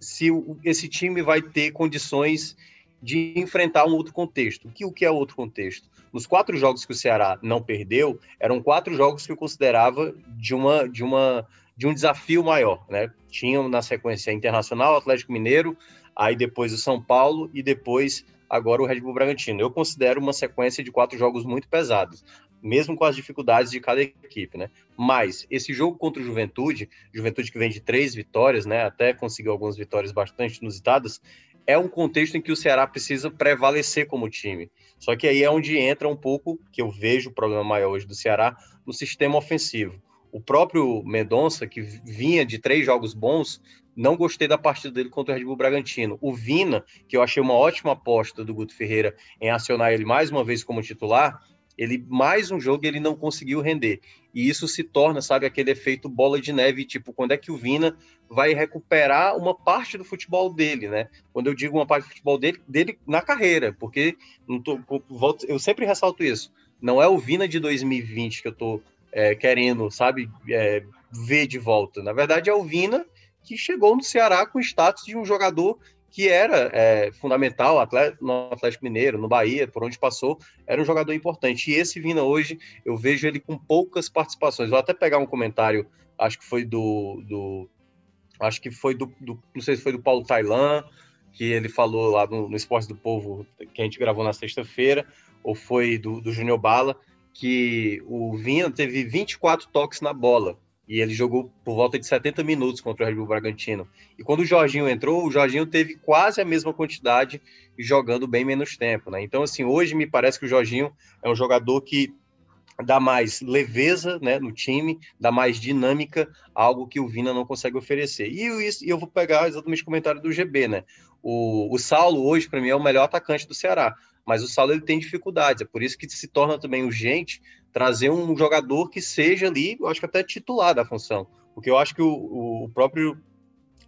se esse time vai ter condições de enfrentar um outro contexto. O que, o que é outro contexto? Nos quatro jogos que o Ceará não perdeu, eram quatro jogos que eu considerava de uma, de uma de um desafio maior, né? Tinham na sequência Internacional, Atlético Mineiro, aí depois o São Paulo e depois agora o Red Bull Bragantino. Eu considero uma sequência de quatro jogos muito pesados, mesmo com as dificuldades de cada equipe, né? Mas esse jogo contra o Juventude, Juventude que vem de três vitórias, né? Até conseguiu algumas vitórias bastante inusitadas, é um contexto em que o Ceará precisa prevalecer como time. Só que aí é onde entra um pouco, que eu vejo o problema maior hoje do Ceará, no sistema ofensivo. O próprio Mendonça, que vinha de três jogos bons, não gostei da partida dele contra o Red Bull Bragantino. O Vina, que eu achei uma ótima aposta do Guto Ferreira em acionar ele mais uma vez como titular, ele mais um jogo ele não conseguiu render. E isso se torna, sabe, aquele efeito bola de neve, tipo, quando é que o Vina vai recuperar uma parte do futebol dele, né? Quando eu digo uma parte do futebol dele, dele na carreira, porque não tô, eu sempre ressalto isso. Não é o Vina de 2020 que eu tô é, querendo, sabe, é, ver de volta. Na verdade, é o Vina que chegou no Ceará com o status de um jogador que era é, fundamental no Atlético Mineiro, no Bahia, por onde passou, era um jogador importante. E esse Vina hoje, eu vejo ele com poucas participações. Vou até pegar um comentário, acho que foi do. do acho que foi do, do, Não sei se foi do Paulo Tailan, que ele falou lá no, no Esporte do Povo, que a gente gravou na sexta-feira, ou foi do, do Júnior Bala, que o Vinha teve 24 toques na bola e ele jogou por volta de 70 minutos contra o Red Bull Bragantino. E quando o Jorginho entrou, o Jorginho teve quase a mesma quantidade jogando bem menos tempo, né? Então, assim, hoje me parece que o Jorginho é um jogador que dá mais leveza né, no time, dá mais dinâmica, algo que o Vina não consegue oferecer. E eu, eu vou pegar exatamente o comentário do GB, né? O, o Saulo hoje, para mim, é o melhor atacante do Ceará mas o Saulo ele tem dificuldades, é por isso que se torna também urgente trazer um jogador que seja ali, eu acho que até titular da função, porque eu acho que o, o próprio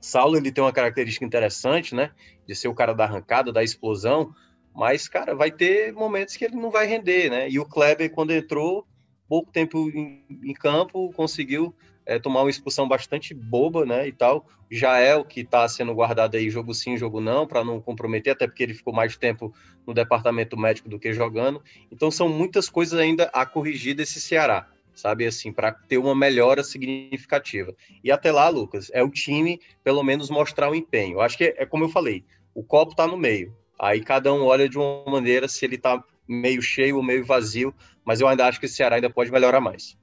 Saulo ele tem uma característica interessante, né, de ser o cara da arrancada, da explosão, mas, cara, vai ter momentos que ele não vai render, né, e o Kleber, quando entrou, pouco tempo em, em campo, conseguiu é, tomar uma expulsão bastante boba, né, e tal. Já é o que está sendo guardado aí, jogo sim, jogo não, para não comprometer, até porque ele ficou mais tempo no departamento médico do que jogando. Então são muitas coisas ainda a corrigir desse Ceará, sabe, assim, para ter uma melhora significativa. E até lá, Lucas, é o time, pelo menos, mostrar o empenho. Acho que é, é como eu falei, o copo está no meio. Aí cada um olha de uma maneira se ele está meio cheio ou meio vazio, mas eu ainda acho que o Ceará ainda pode melhorar mais.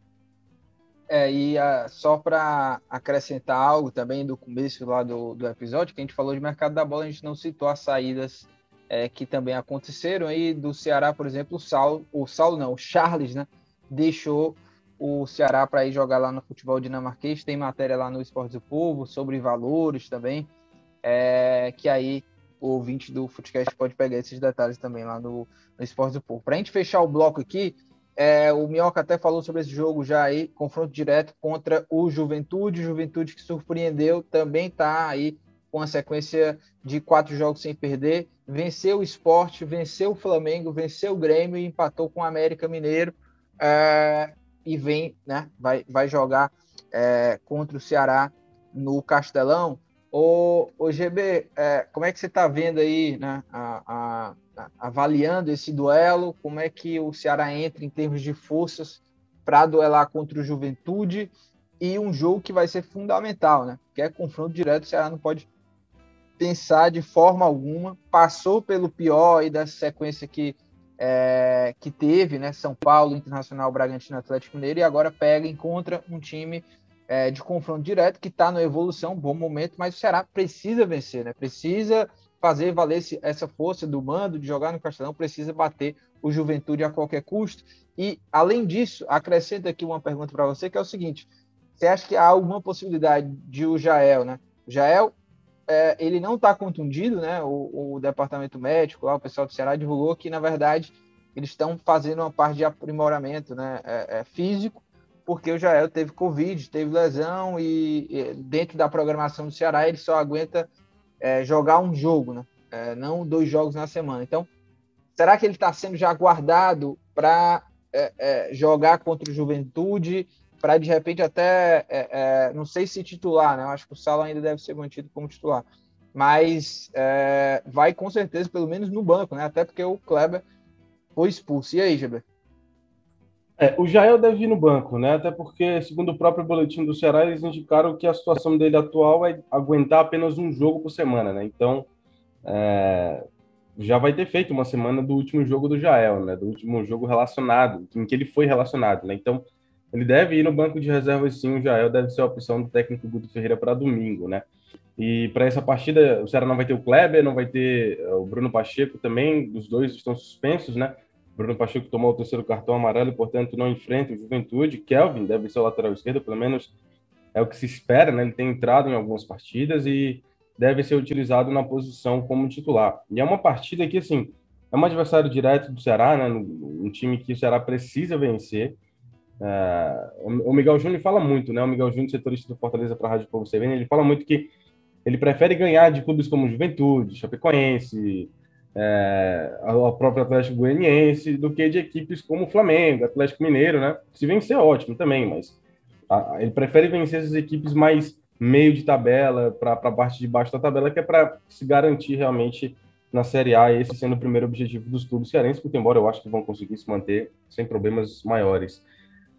É, e a, ah, só para acrescentar algo também do começo lá do, do episódio, que a gente falou de mercado da bola, a gente não citou as saídas é, que também aconteceram aí do Ceará, por exemplo, o Saulo, o Saulo não, o Charles, né, deixou o Ceará para ir jogar lá no futebol dinamarquês, tem matéria lá no Esporte do Povo sobre valores também, é, que aí o ouvinte do Futecast pode pegar esses detalhes também lá no, no Esporte do Povo. Para a gente fechar o bloco aqui, é, o Minhoca até falou sobre esse jogo já aí, confronto direto contra o Juventude. Juventude que surpreendeu, também está aí com a sequência de quatro jogos sem perder. Venceu o esporte, venceu o Flamengo, venceu o Grêmio e empatou com o América Mineiro. É, e vem, né? Vai, vai jogar é, contra o Ceará no Castelão. O, o GB, é, como é que você está vendo aí né, a, avaliando esse duelo, como é que o Ceará entra em termos de forças para duelar contra o Juventude e um jogo que vai ser fundamental, né? Que é confronto direto, o Ceará não pode pensar de forma alguma, passou pelo pior e dessa sequência que, é, que teve, né? São Paulo, Internacional, Bragantino, Atlético Mineiro, e agora pega, encontra um time é, de confronto direto que está na evolução, bom momento, mas o Ceará precisa vencer, né? Precisa fazer valer essa força do mando de jogar no Castelão, precisa bater o Juventude a qualquer custo. E, além disso, acrescento aqui uma pergunta para você, que é o seguinte: você acha que há alguma possibilidade de o Jael, né? O Jael, é, ele não está contundido, né? O, o, departamento médico, lá, o pessoal do Ceará divulgou que, na verdade, eles estão fazendo uma parte de aprimoramento né? É, é físico, porque o Jael teve Covid, teve lesão e, e dentro da programação do Ceará ele só aguenta é, jogar um jogo, né? É, não dois jogos na semana. Então, será que ele está sendo já guardado para é, é, jogar contra o Juventude, para de repente até, é, é, não sei se titular, né? Eu acho que o Sala ainda deve ser mantido como titular, mas vai com certeza pelo menos no banco, né? Até porque o Kleber foi expulso. E aí, Geber? É, o Jael deve ir no banco, né? Até porque, segundo o próprio boletim do Ceará, eles indicaram que a situação dele atual é aguentar apenas um jogo por semana, né? Então, é, já vai ter feito uma semana do último jogo do Jael, né? Do último jogo relacionado, em que ele foi relacionado, né? Então, ele deve ir no banco de reservas sim, o Jael deve ser a opção do técnico Guto Ferreira para domingo, né? E para essa partida, o Ceará não vai ter o Kleber, não vai ter eh, o Bruno Pacheco também, os dois estão suspensos, né? Bruno Pacheco tomou o terceiro cartão amarelo e, portanto, não enfrenta o Juventude. Kelvin deve ser o lateral esquerdo, pelo menos é o que se espera, né? Ele tem entrado em algumas partidas e deve ser utilizado na posição como titular. E é uma partida que, assim, é um adversário direto do Ceará, né? Um time que o Ceará precisa vencer. É, o Miguel Júnior fala muito, né? O Miguel Júnior, setorista do Fortaleza para a Rádio Povo CVN, ele fala muito que ele prefere ganhar de clubes como Juventude, Chapecoense, é, a própria Atlético Goianiense, do que de equipes como Flamengo, Atlético Mineiro, né? Se vencer, ótimo também, mas a, ele prefere vencer essas equipes mais meio de tabela, para a parte de baixo da tabela, que é para se garantir realmente na Série A, esse sendo o primeiro objetivo dos clubes cearenses, porque embora eu acho que vão conseguir se manter sem problemas maiores.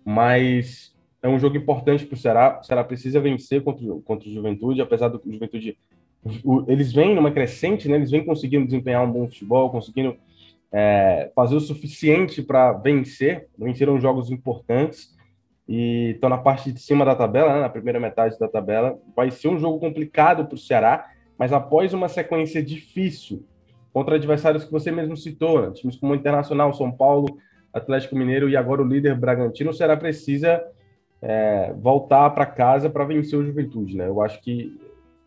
Mas é um jogo importante para o Ceará. O Ceará precisa vencer contra, contra o Juventude, apesar do Juventude. Eles vêm numa crescente, né? eles vêm conseguindo desempenhar um bom futebol, conseguindo é, fazer o suficiente para vencer. Venceram jogos importantes e estão na parte de cima da tabela, né, na primeira metade da tabela. Vai ser um jogo complicado para o Ceará, mas após uma sequência difícil contra adversários que você mesmo citou, né, times como o Internacional, São Paulo, Atlético Mineiro e agora o líder Bragantino, o Ceará precisa é, voltar para casa para vencer o Juventude. Né? Eu acho que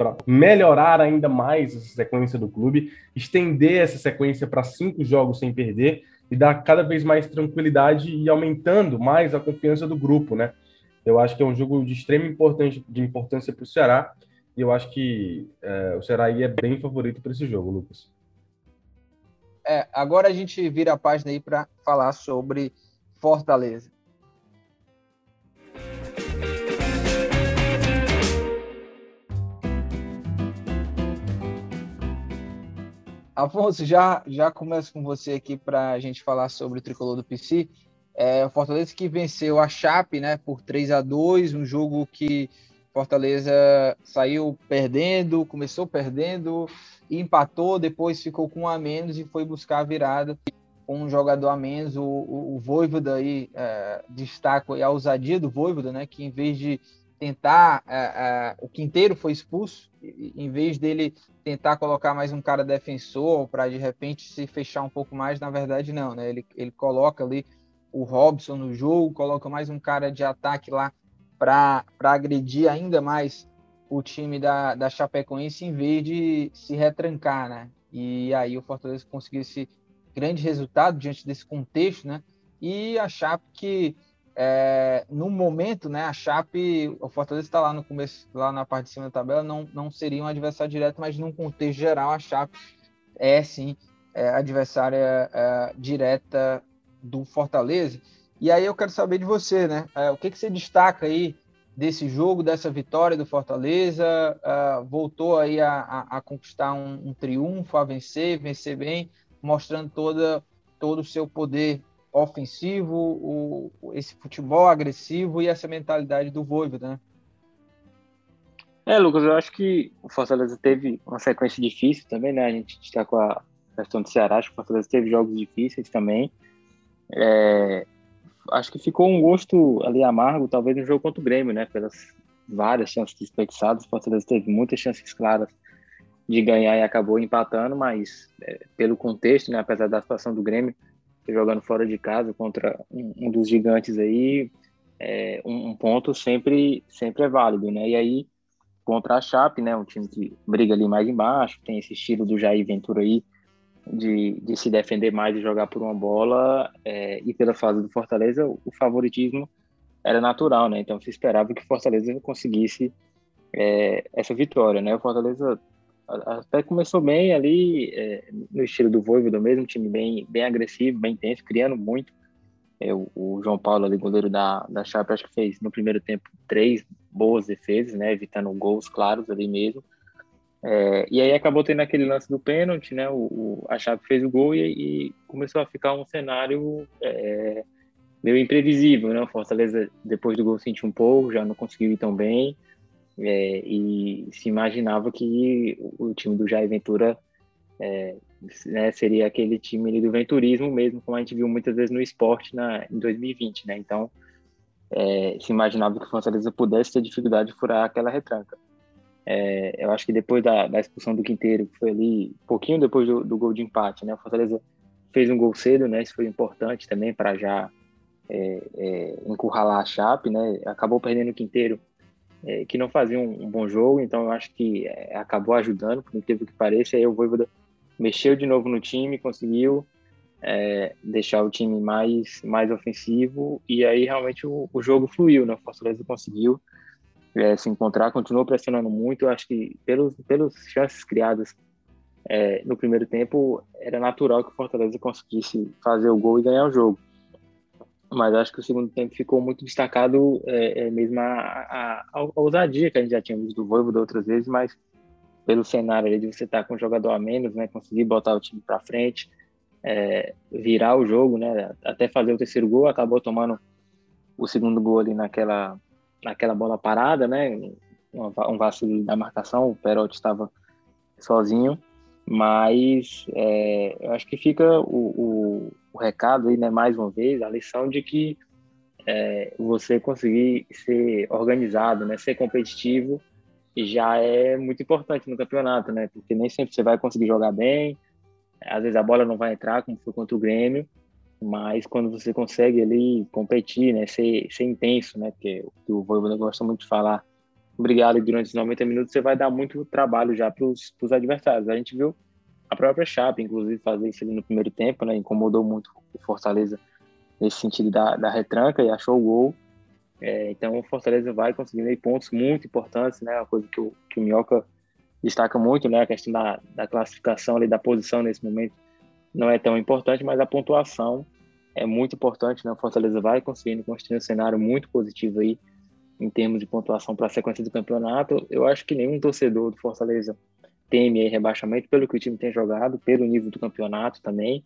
para melhorar ainda mais essa sequência do clube, estender essa sequência para cinco jogos sem perder, e dar cada vez mais tranquilidade e aumentando mais a confiança do grupo, né? Eu acho que é um jogo de extrema importância, de importância para o Ceará e eu acho que é, o Ceará aí é bem favorito para esse jogo, Lucas. É, agora a gente vira a página aí para falar sobre Fortaleza. Afonso, já, já começo com você aqui para a gente falar sobre o tricolor do PC. É, o Fortaleza que venceu a Chape né, por 3 a 2 um jogo que Fortaleza saiu perdendo, começou perdendo, empatou, depois ficou com um a menos e foi buscar a virada com um jogador a menos. O, o, o Voivoda aí é, destaca a ousadia do Voivoda, né, que em vez de tentar. É, é, o Quinteiro foi expulso, em vez dele tentar colocar mais um cara defensor para de repente se fechar um pouco mais, na verdade não, né? Ele, ele coloca ali o Robson no jogo, coloca mais um cara de ataque lá para agredir ainda mais o time da, da Chapecoense em vez de se retrancar, né? E aí o Fortaleza conseguiu esse grande resultado diante desse contexto, né? E a Chape que é, no momento, né, a Chape, o Fortaleza está lá no começo, lá na parte de cima da tabela, não, não seria um adversário direto, mas num contexto geral, a Chape é sim é, adversária é, direta do Fortaleza. E aí eu quero saber de você, né? É, o que, que você destaca aí desse jogo, dessa vitória do Fortaleza? É, voltou aí a, a, a conquistar um, um, triunfo, a vencer, vencer bem, mostrando toda, todo o seu poder ofensivo, o, esse futebol agressivo e essa mentalidade do Voivoda, né? É, Lucas, eu acho que o Fortaleza teve uma sequência difícil também, né? A gente está com a questão do Ceará, acho que o Fortaleza teve jogos difíceis também. É, acho que ficou um gosto ali amargo, talvez no jogo contra o Grêmio, né? Pelas várias chances desperdiçadas, o Fortaleza teve muitas chances claras de ganhar e acabou empatando, mas é, pelo contexto, né? Apesar da situação do Grêmio, jogando fora de casa contra um, um dos gigantes aí, é, um, um, ponto sempre, sempre é válido, né? E aí, contra a Chape, né? Um time que briga ali mais embaixo, tem esse estilo do Jair Ventura aí, de, de se defender mais e jogar por uma bola, é, e pela fase do Fortaleza, o favoritismo era natural, né? Então se esperava que o Fortaleza conseguisse é, essa vitória, né? O Fortaleza até começou bem ali, é, no estilo do Voivoda mesmo, time bem, bem agressivo, bem intenso, criando muito. É, o, João Paulo, ali, goleiro da, da Chape, acho que fez no primeiro tempo três boas defesas, né, evitando gols claros ali mesmo. É, e aí acabou tendo aquele lance do pênalti, né, o, o a Chape fez o gol e, e começou a ficar um cenário é, meio imprevisível, né, o Fortaleza depois do gol sentiu um pouco, já não conseguiu ir tão bem, é, e se imaginava que o time do Jair Ventura é, né, seria aquele time do venturismo mesmo, como a gente viu muitas vezes no esporte na, em 2020, né? Então, é, se imaginava que o Fortaleza pudesse ter dificuldade de furar aquela retranca. É, eu acho que depois da, da, expulsão do Quinteiro, que foi ali, pouquinho depois do, do, gol de empate, né? O Fortaleza fez um gol cedo, né? Isso foi importante também para já é, é, encurralar a Chape, né? Acabou perdendo o Quinteiro, é, que não fazia um, um, bom jogo, então eu acho que é, acabou ajudando, por incrível que pareça. Aí o Voivoda mexeu de novo no time, conseguiu é, deixar o time mais, mais ofensivo, e aí realmente o, o jogo fluiu, né? O Fortaleza conseguiu é, se encontrar, continuou pressionando muito. Eu acho que pelos, pelos chances criadas é, no primeiro tempo, era natural que o Fortaleza conseguisse fazer o gol e ganhar o jogo. Mas acho que o segundo tempo ficou muito destacado é, é mesmo a, a, a, ousadia que a gente já tinha visto do Voivo da outras vezes, mas pelo cenário de você estar com um jogador a menos, né, conseguir botar o time para frente, é, virar o jogo, né, até fazer o terceiro gol, acabou tomando o segundo gol ali naquela naquela bola parada, né? Um, um vacilo da marcação, o Perotti estava sozinho, mas é, eu acho que fica o, o, o, recado aí, né, mais uma vez, a lição de que é, você conseguir ser organizado, né, ser competitivo, já é muito importante no campeonato, né? Porque nem sempre você vai conseguir jogar bem, às vezes a bola não vai entrar, como foi contra o Grêmio, mas quando você consegue ali competir, né, ser, ser intenso, né, porque o Voivoda gosta muito de falar, obrigado durante os 90 minutos, você vai dar muito trabalho já para os adversários. A gente viu a própria Chape, inclusive, fazer isso ali no primeiro tempo, né, incomodou muito o Fortaleza nesse sentido da, da retranca e achou o gol. É, então o Fortaleza vai conseguindo aí pontos muito importantes, né, uma coisa que o, que o Minhoca destaca muito, né, a questão da, da classificação ali, da posição nesse momento, não é tão importante, mas a pontuação é muito importante, né? O Fortaleza vai conseguindo construir um cenário muito positivo aí em termos de pontuação para a sequência do campeonato. Eu acho que nenhum torcedor do Fortaleza teme rebaixamento pelo que o time tem jogado, pelo nível do campeonato também.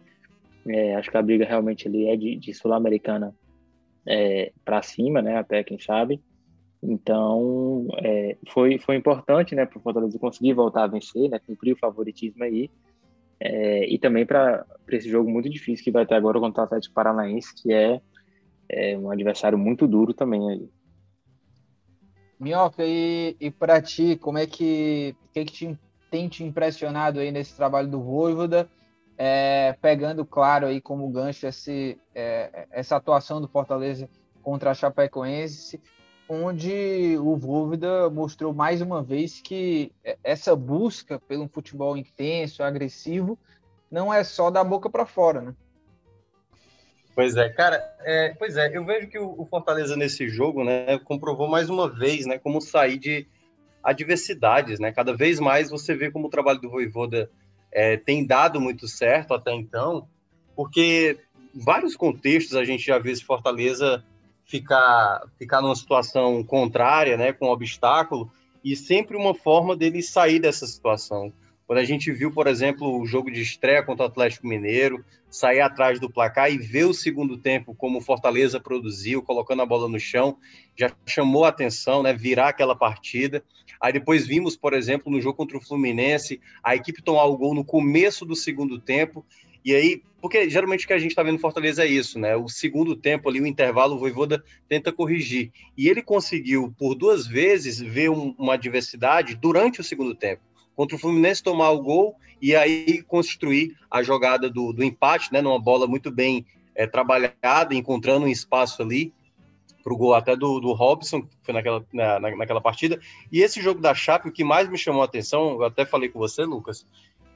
É, acho que a briga realmente ali é de, de sul-americana é, para cima, né? Até quem sabe. Então, é, foi, foi importante, né, para o Fortaleza conseguir voltar a vencer, né, cumprir o favoritismo aí. É, e também para esse jogo muito difícil que vai ter agora contra o Atlético Paranaense, que é, é um adversário muito duro também aí. Minhoca, e, e para ti, como é que, que, que te, tem te impressionado aí nesse trabalho do Voivoda, é, pegando claro aí como gancho esse, é, essa atuação do Fortaleza contra a Chapecoense, onde o Voivoda mostrou mais uma vez que essa busca pelo futebol intenso, agressivo, não é só da boca para fora, né? Pois é, cara, é, pois é, eu vejo que o, Fortaleza nesse jogo, né, comprovou mais uma vez, né, como sair de adversidades, né, cada vez mais você vê como o trabalho do Voivoda é, tem dado muito certo até então, porque vários contextos a gente já viu esse Fortaleza ficar, ficar numa situação contrária, né, com um obstáculo, e sempre uma forma dele sair dessa situação. Quando a gente viu, por exemplo, o jogo de estreia contra o Atlético Mineiro, sair atrás do placar e ver o segundo tempo como o Fortaleza produziu, colocando a bola no chão, já chamou a atenção, né? Virar aquela partida. Aí depois vimos, por exemplo, no jogo contra o Fluminense, a equipe tomar o gol no começo do segundo tempo e aí, porque geralmente o que a gente está vendo no Fortaleza é isso, né? O segundo tempo ali, o intervalo, o Voivoda tenta corrigir. E ele conseguiu, por duas vezes, ver um, uma adversidade durante o segundo tempo. Contra o Fluminense tomar o gol e aí construir a jogada do, do empate, né? Numa bola muito bem é, trabalhada, encontrando um espaço ali para o gol até do, do Robson, que foi naquela, na, naquela partida. E esse jogo da Chape, o que mais me chamou a atenção, eu até falei com você, Lucas,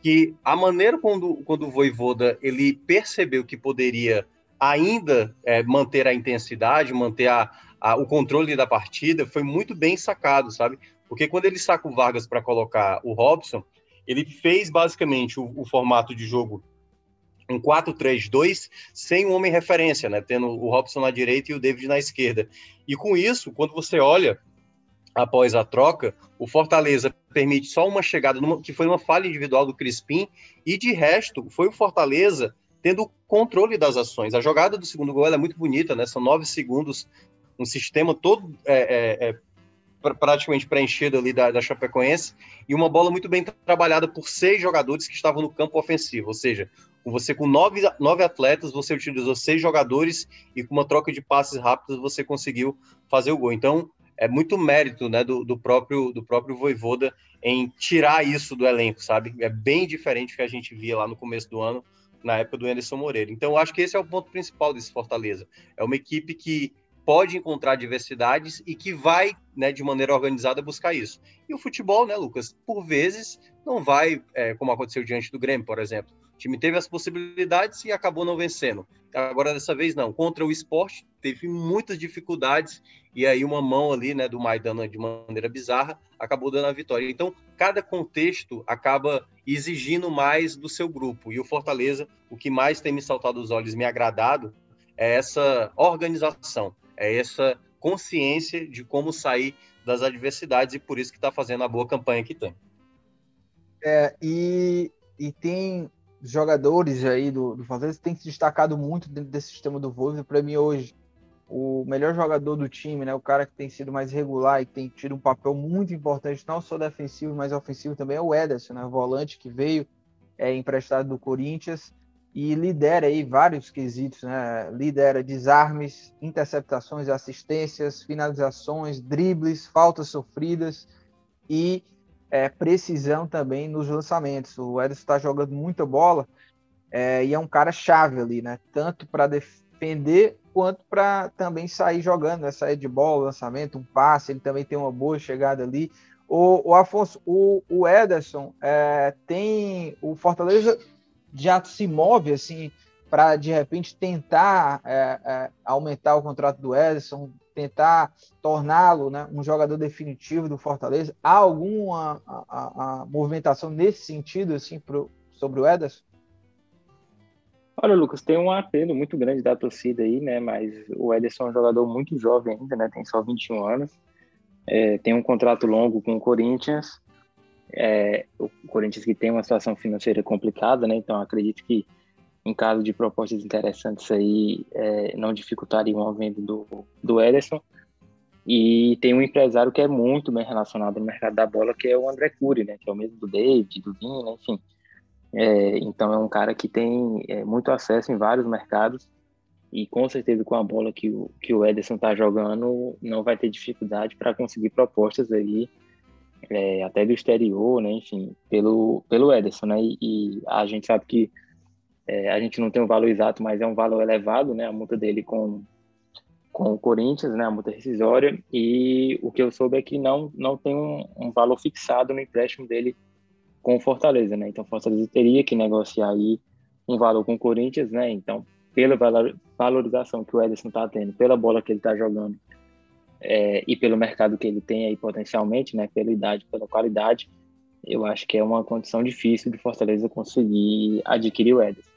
que a maneira quando, quando o Voivoda ele percebeu que poderia ainda é, manter a intensidade, manter a, a, o controle da partida, foi muito bem sacado, sabe? Porque quando ele saca o Vargas para colocar o Robson, ele fez basicamente o, o formato de jogo um 4-3-2 sem um homem referência, né? Tendo o Robson na direita e o David na esquerda. E com isso, quando você olha após a troca, o Fortaleza permite só uma chegada, numa, que foi uma falha individual do Crispim, e de resto, foi o Fortaleza tendo controle das ações. A jogada do segundo gol é muito bonita, né? São nove segundos, um sistema todo é, é, é, praticamente preenchida ali da, da Chapecoense, e uma bola muito bem trabalhada por seis jogadores que estavam no campo ofensivo, ou seja, você com nove, nove atletas, você utilizou seis jogadores e com uma troca de passes rápidos você conseguiu fazer o gol. Então, é muito mérito né, do, do próprio do próprio Voivoda em tirar isso do elenco, sabe? É bem diferente do que a gente via lá no começo do ano, na época do Anderson Moreira. Então, acho que esse é o ponto principal desse Fortaleza. É uma equipe que pode encontrar diversidades e que vai, né, de maneira organizada, buscar isso. E o futebol, né, Lucas, por vezes não vai, é, como aconteceu diante do Grêmio, por exemplo. O time teve as possibilidades e acabou não vencendo. Agora, dessa vez, não. Contra o esporte, teve muitas dificuldades e aí uma mão ali, né, do Maidana de maneira bizarra, acabou dando a vitória. Então, cada contexto acaba exigindo mais do seu grupo. E o Fortaleza, o que mais tem me saltado os olhos, me agradado, é essa organização é essa consciência de como sair das adversidades e por isso que está fazendo a boa campanha que tem. É, e, e tem jogadores aí do, do que tem se destacado muito dentro desse sistema do Wolves. Para mim, hoje, o melhor jogador do time, né, o cara que tem sido mais regular e tem tido um papel muito importante, não só defensivo, mas ofensivo também, é o Ederson, né, o volante que veio é, emprestado do Corinthians e lidera aí vários quesitos, né? Lidera desarmes, interceptações, assistências, finalizações, dribles, faltas sofridas e é, precisão também nos lançamentos. O Ederson está jogando muita bola é, e é um cara chave ali, né? Tanto para defender quanto para também sair jogando, né? Sair de bola, lançamento, um passe. Ele também tem uma boa chegada ali. O, o Afonso, o, o Ederson é, tem o Fortaleza já se move assim para de repente tentar é, é, aumentar o contrato do Ederson, tentar torná-lo né, um jogador definitivo do Fortaleza? Há alguma a, a, a movimentação nesse sentido assim pro, sobre o Ederson? Olha, Lucas, tem um apelo muito grande da torcida aí, né? Mas o Ederson é um jogador muito jovem ainda, né? Tem só 21 anos. É, tem um contrato longo com o Corinthians é, o Corinthians que tem uma situação financeira complicada, né? Então acredito que em caso de propostas interessantes aí é, não dificultariam a venda do, do Ederson. E tem um empresário que é muito bem relacionado no mercado da bola, que é o André Cury, né? Que é o mesmo do David, do Vinho, né? enfim. É, então é um cara que tem é, muito acesso em vários mercados e com certeza com a bola que o, que o Ederson está jogando não vai ter dificuldade para conseguir propostas aí é, até do exterior, né? Enfim, pelo, pelo Ederson, né? E, e a gente sabe que é, a gente não tem um valor exato, mas é um valor elevado, né? A multa dele com, com o Corinthians, né? A multa rescisória. E o que eu soube é que não, não tem um, um valor fixado no empréstimo dele com o Fortaleza, né? Então, o Fortaleza teria que negociar aí um valor com o Corinthians, né? Então, pela valorização que o Ederson está tendo, pela bola que ele está jogando é, e pelo mercado que ele tem aí potencialmente, né, pela idade, pela qualidade, eu acho que é uma condição difícil de Fortaleza conseguir adquirir o Ederson.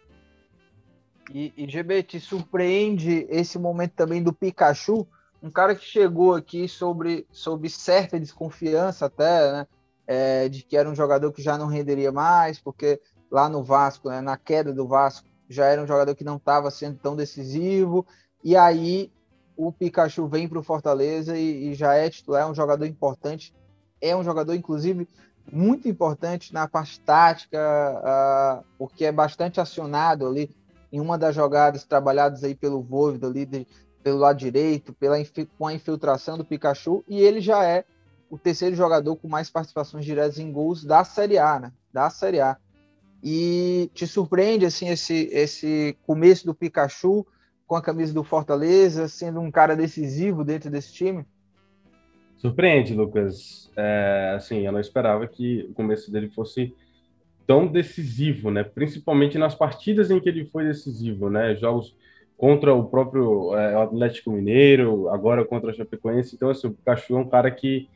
E, e GB, te surpreende esse momento também do Pikachu, um cara que chegou aqui sobre, sobre certa desconfiança até, né, é, de que era um jogador que já não renderia mais, porque lá no Vasco, né, na queda do Vasco, já era um jogador que não estava sendo tão decisivo, e aí o Pikachu vem para o Fortaleza e, e, já é titular, é um jogador importante, é um jogador, inclusive, muito importante na parte tática, uh, porque é bastante acionado ali em uma das jogadas trabalhadas aí pelo Voivoda ali de, pelo lado direito, pela com a infiltração do Pikachu, e ele já é o terceiro jogador com mais participações diretas em gols da Série A, né? Da Série A. E te surpreende assim esse esse começo do Pikachu, com a camisa do Fortaleza, sendo um cara decisivo dentro desse time? Surpreende, Lucas. É, assim, eu não esperava que o começo dele fosse tão decisivo, né? Principalmente nas partidas em que ele foi decisivo, né? Jogos contra o próprio é, Atlético Mineiro, agora contra o Chapecoense. Então, assim, o Pikachu é um cara que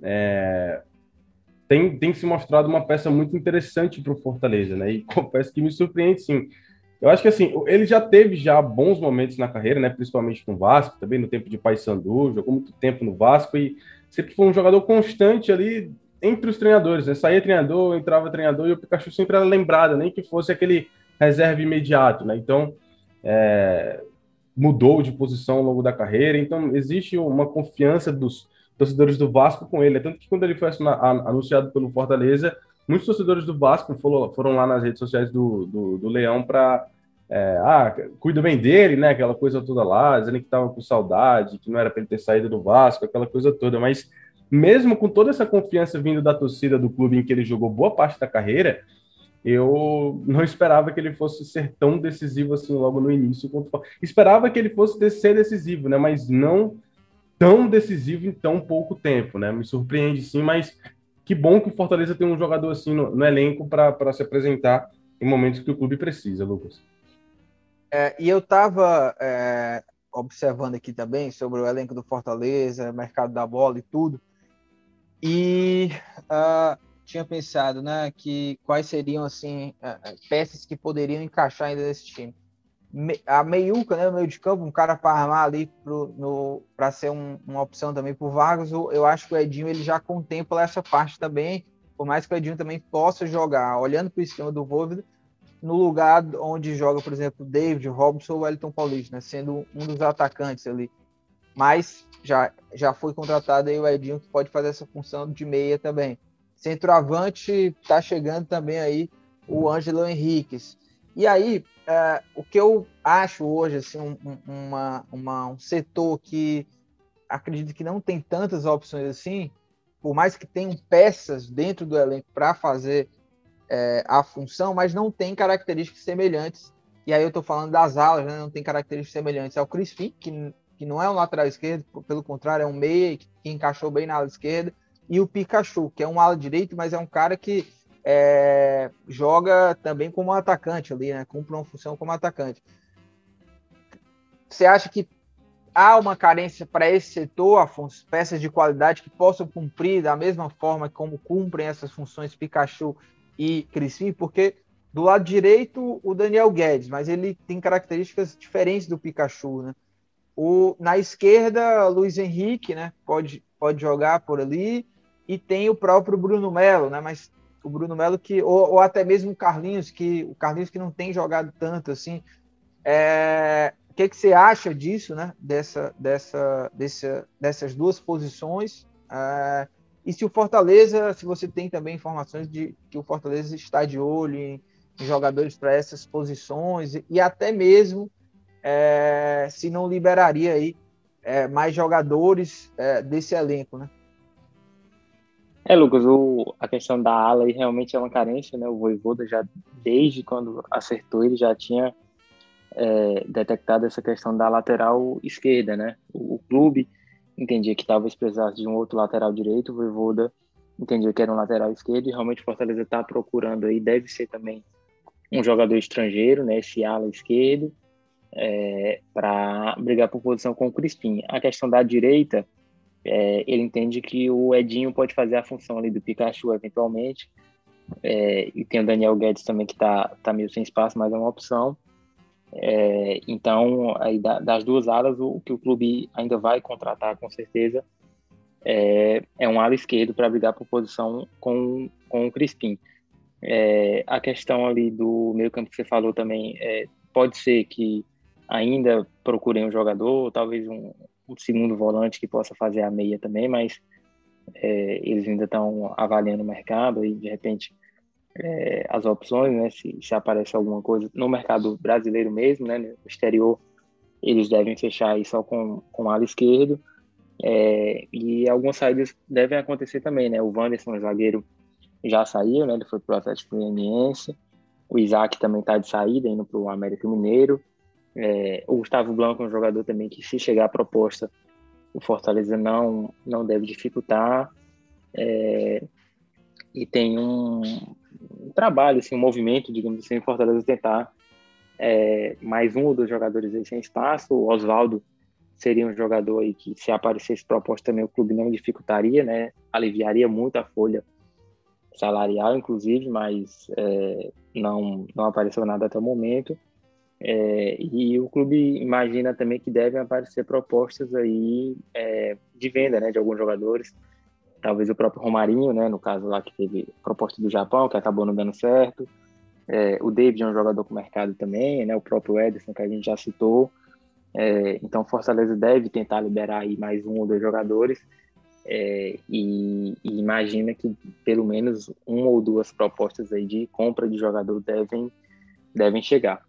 é, tem, tem se mostrado uma peça muito interessante para o Fortaleza, né? E confesso que me surpreende, sim. Eu acho que assim, ele já teve já bons momentos na carreira, né? Principalmente com o Vasco, também no tempo de Paysandu, jogou muito tempo no Vasco e sempre foi um jogador constante ali entre os treinadores, né? Saía treinador, entrava treinador e o Pikachu sempre era lembrado, nem que fosse aquele reserva imediato, né? Então, é, mudou de posição ao longo da carreira, então existe uma confiança dos, torcedores do Vasco com ele. Tanto que quando ele foi anunciado pelo Fortaleza, muitos torcedores do Vasco foram, foram lá nas redes sociais do, do, do Leão para é, ah, cuida bem dele, né? Aquela coisa toda lá, dizendo que estava com saudade, que não era para ele ter saído do Vasco, aquela coisa toda. Mas mesmo com toda essa confiança vindo da torcida do clube em que ele jogou boa parte da carreira, eu não esperava que ele fosse ser tão decisivo assim logo no início. Esperava que ele fosse ser decisivo, né? Mas não tão decisivo em tão pouco tempo, né? Me surpreende sim, mas que bom que o Fortaleza tem um jogador assim no, no elenco para se apresentar em momentos que o clube precisa, Lucas. É, e eu estava é, observando aqui também sobre o elenco do Fortaleza, mercado da bola e tudo, e uh, tinha pensado, né, que quais seriam assim uh, peças que poderiam encaixar ainda nesse time. A meiuca, né, o meio de campo, um cara para armar ali para ser um, uma opção também por Vargas, eu acho que o Edinho ele já contempla essa parte também, por mais que o Edinho também possa jogar, olhando para o esquema do Voivoda, no lugar onde joga, por exemplo, David, Robson ou Wellington Paulista, né, sendo um dos atacantes ali. Mas já, já foi contratado aí o Edinho, que pode fazer essa função de meia também. Centroavante está chegando também aí o Ângelo Henriquez. E aí, é, o que eu acho hoje, assim, um, uma, uma, um setor que acredito que não tem tantas opções assim, por mais que tenham peças dentro do elenco para fazer é, a função, mas não tem características semelhantes. E aí eu estou falando das alas, né? não tem características semelhantes ao Crispim, que, que não é um lateral esquerdo, pelo contrário, é um meia que, que encaixou bem na ala esquerda, e o Pikachu, que é um ala direito, mas é um cara que é, joga também como atacante ali, né? Cumpre uma função como atacante. Você acha que há uma carência para esse setor, Afonso, peças de qualidade que possam cumprir da mesma forma como cumprem essas funções Pikachu e Crispim, porque do lado direito o Daniel Guedes, mas ele tem características diferentes do Pikachu, né? O, na esquerda, Luiz Henrique, né? Pode, pode jogar por ali. E tem o próprio Bruno Melo, né? Mas o Bruno Melo que. Ou, ou, até mesmo o Carlinhos, que o Carlinhos que não tem jogado tanto assim. É, o que, que você acha disso, né? Dessa, dessa, dessa, dessas duas posições? É, e se o Fortaleza, se você tem também informações de que o Fortaleza está de olho em, em jogadores para essas posições e, e até mesmo é, se não liberaria aí é, mais jogadores é, desse elenco, né? É, Lucas, o, a questão da ala aí realmente é uma carência, né? O Voivoda já, desde quando acertou, ele já tinha é, detectado essa questão da lateral esquerda, né? O, o clube entendia que talvez precisasse de um outro lateral direito, o Voivoda entendia que era um lateral esquerdo e realmente o Fortaleza está procurando aí, deve ser também um jogador estrangeiro, né, esse ala esquerdo, é, para brigar por posição com o Crispim. A questão da direita, é, ele entende que o Edinho pode fazer a função ali do Pikachu eventualmente, é, e tem o Daniel Guedes também que está tá meio sem espaço, mas é uma opção. É, então, aí das duas alas, o, que o clube ainda vai contratar com certeza é, é um ala esquerdo para brigar por posição com, com o Crispim. É, a questão ali do meio campo que você falou também, é, pode ser que ainda procurem um jogador, talvez um, um, segundo volante que possa fazer a meia também, mas é, eles ainda estão avaliando o mercado e de repente é, as opções, né? Se, se aparece alguma coisa no mercado brasileiro mesmo, né? No exterior, eles devem fechar aí só com, com ala esquerdo. É, e algumas saídas devem acontecer também, né? O Wanderson, zagueiro, já saiu, né? Ele foi para o Atlético Goianiense. O Isaac também está de saída, indo para o América Mineiro. É, o Gustavo Blanco é um jogador também que, se chegar a proposta, o Fortaleza não, não deve dificultar. É, e tem um, um trabalho, assim, um movimento, digamos assim, em Fortaleza tentar é, mais um ou dois jogadores aí sem espaço. O Oswaldo seria um jogador aí que, se aparecesse proposta também, o clube não dificultaria, né? Aliviaria muito a folha salarial, inclusive, mas é, não, não apareceu nada até o momento. É, e o clube imagina também que devem aparecer propostas aí é, de venda, né, de alguns jogadores talvez o próprio Romarinho, né, no caso lá que teve proposta do Japão, que acabou não dando certo. É, o David é um jogador com mercado também, né, o próprio Ederson, que a gente já citou. É, então, Fortaleza deve tentar liberar aí mais um ou dois jogadores. é, e, e, imagina que pelo menos uma ou duas propostas aí de compra de jogador devem, devem chegar.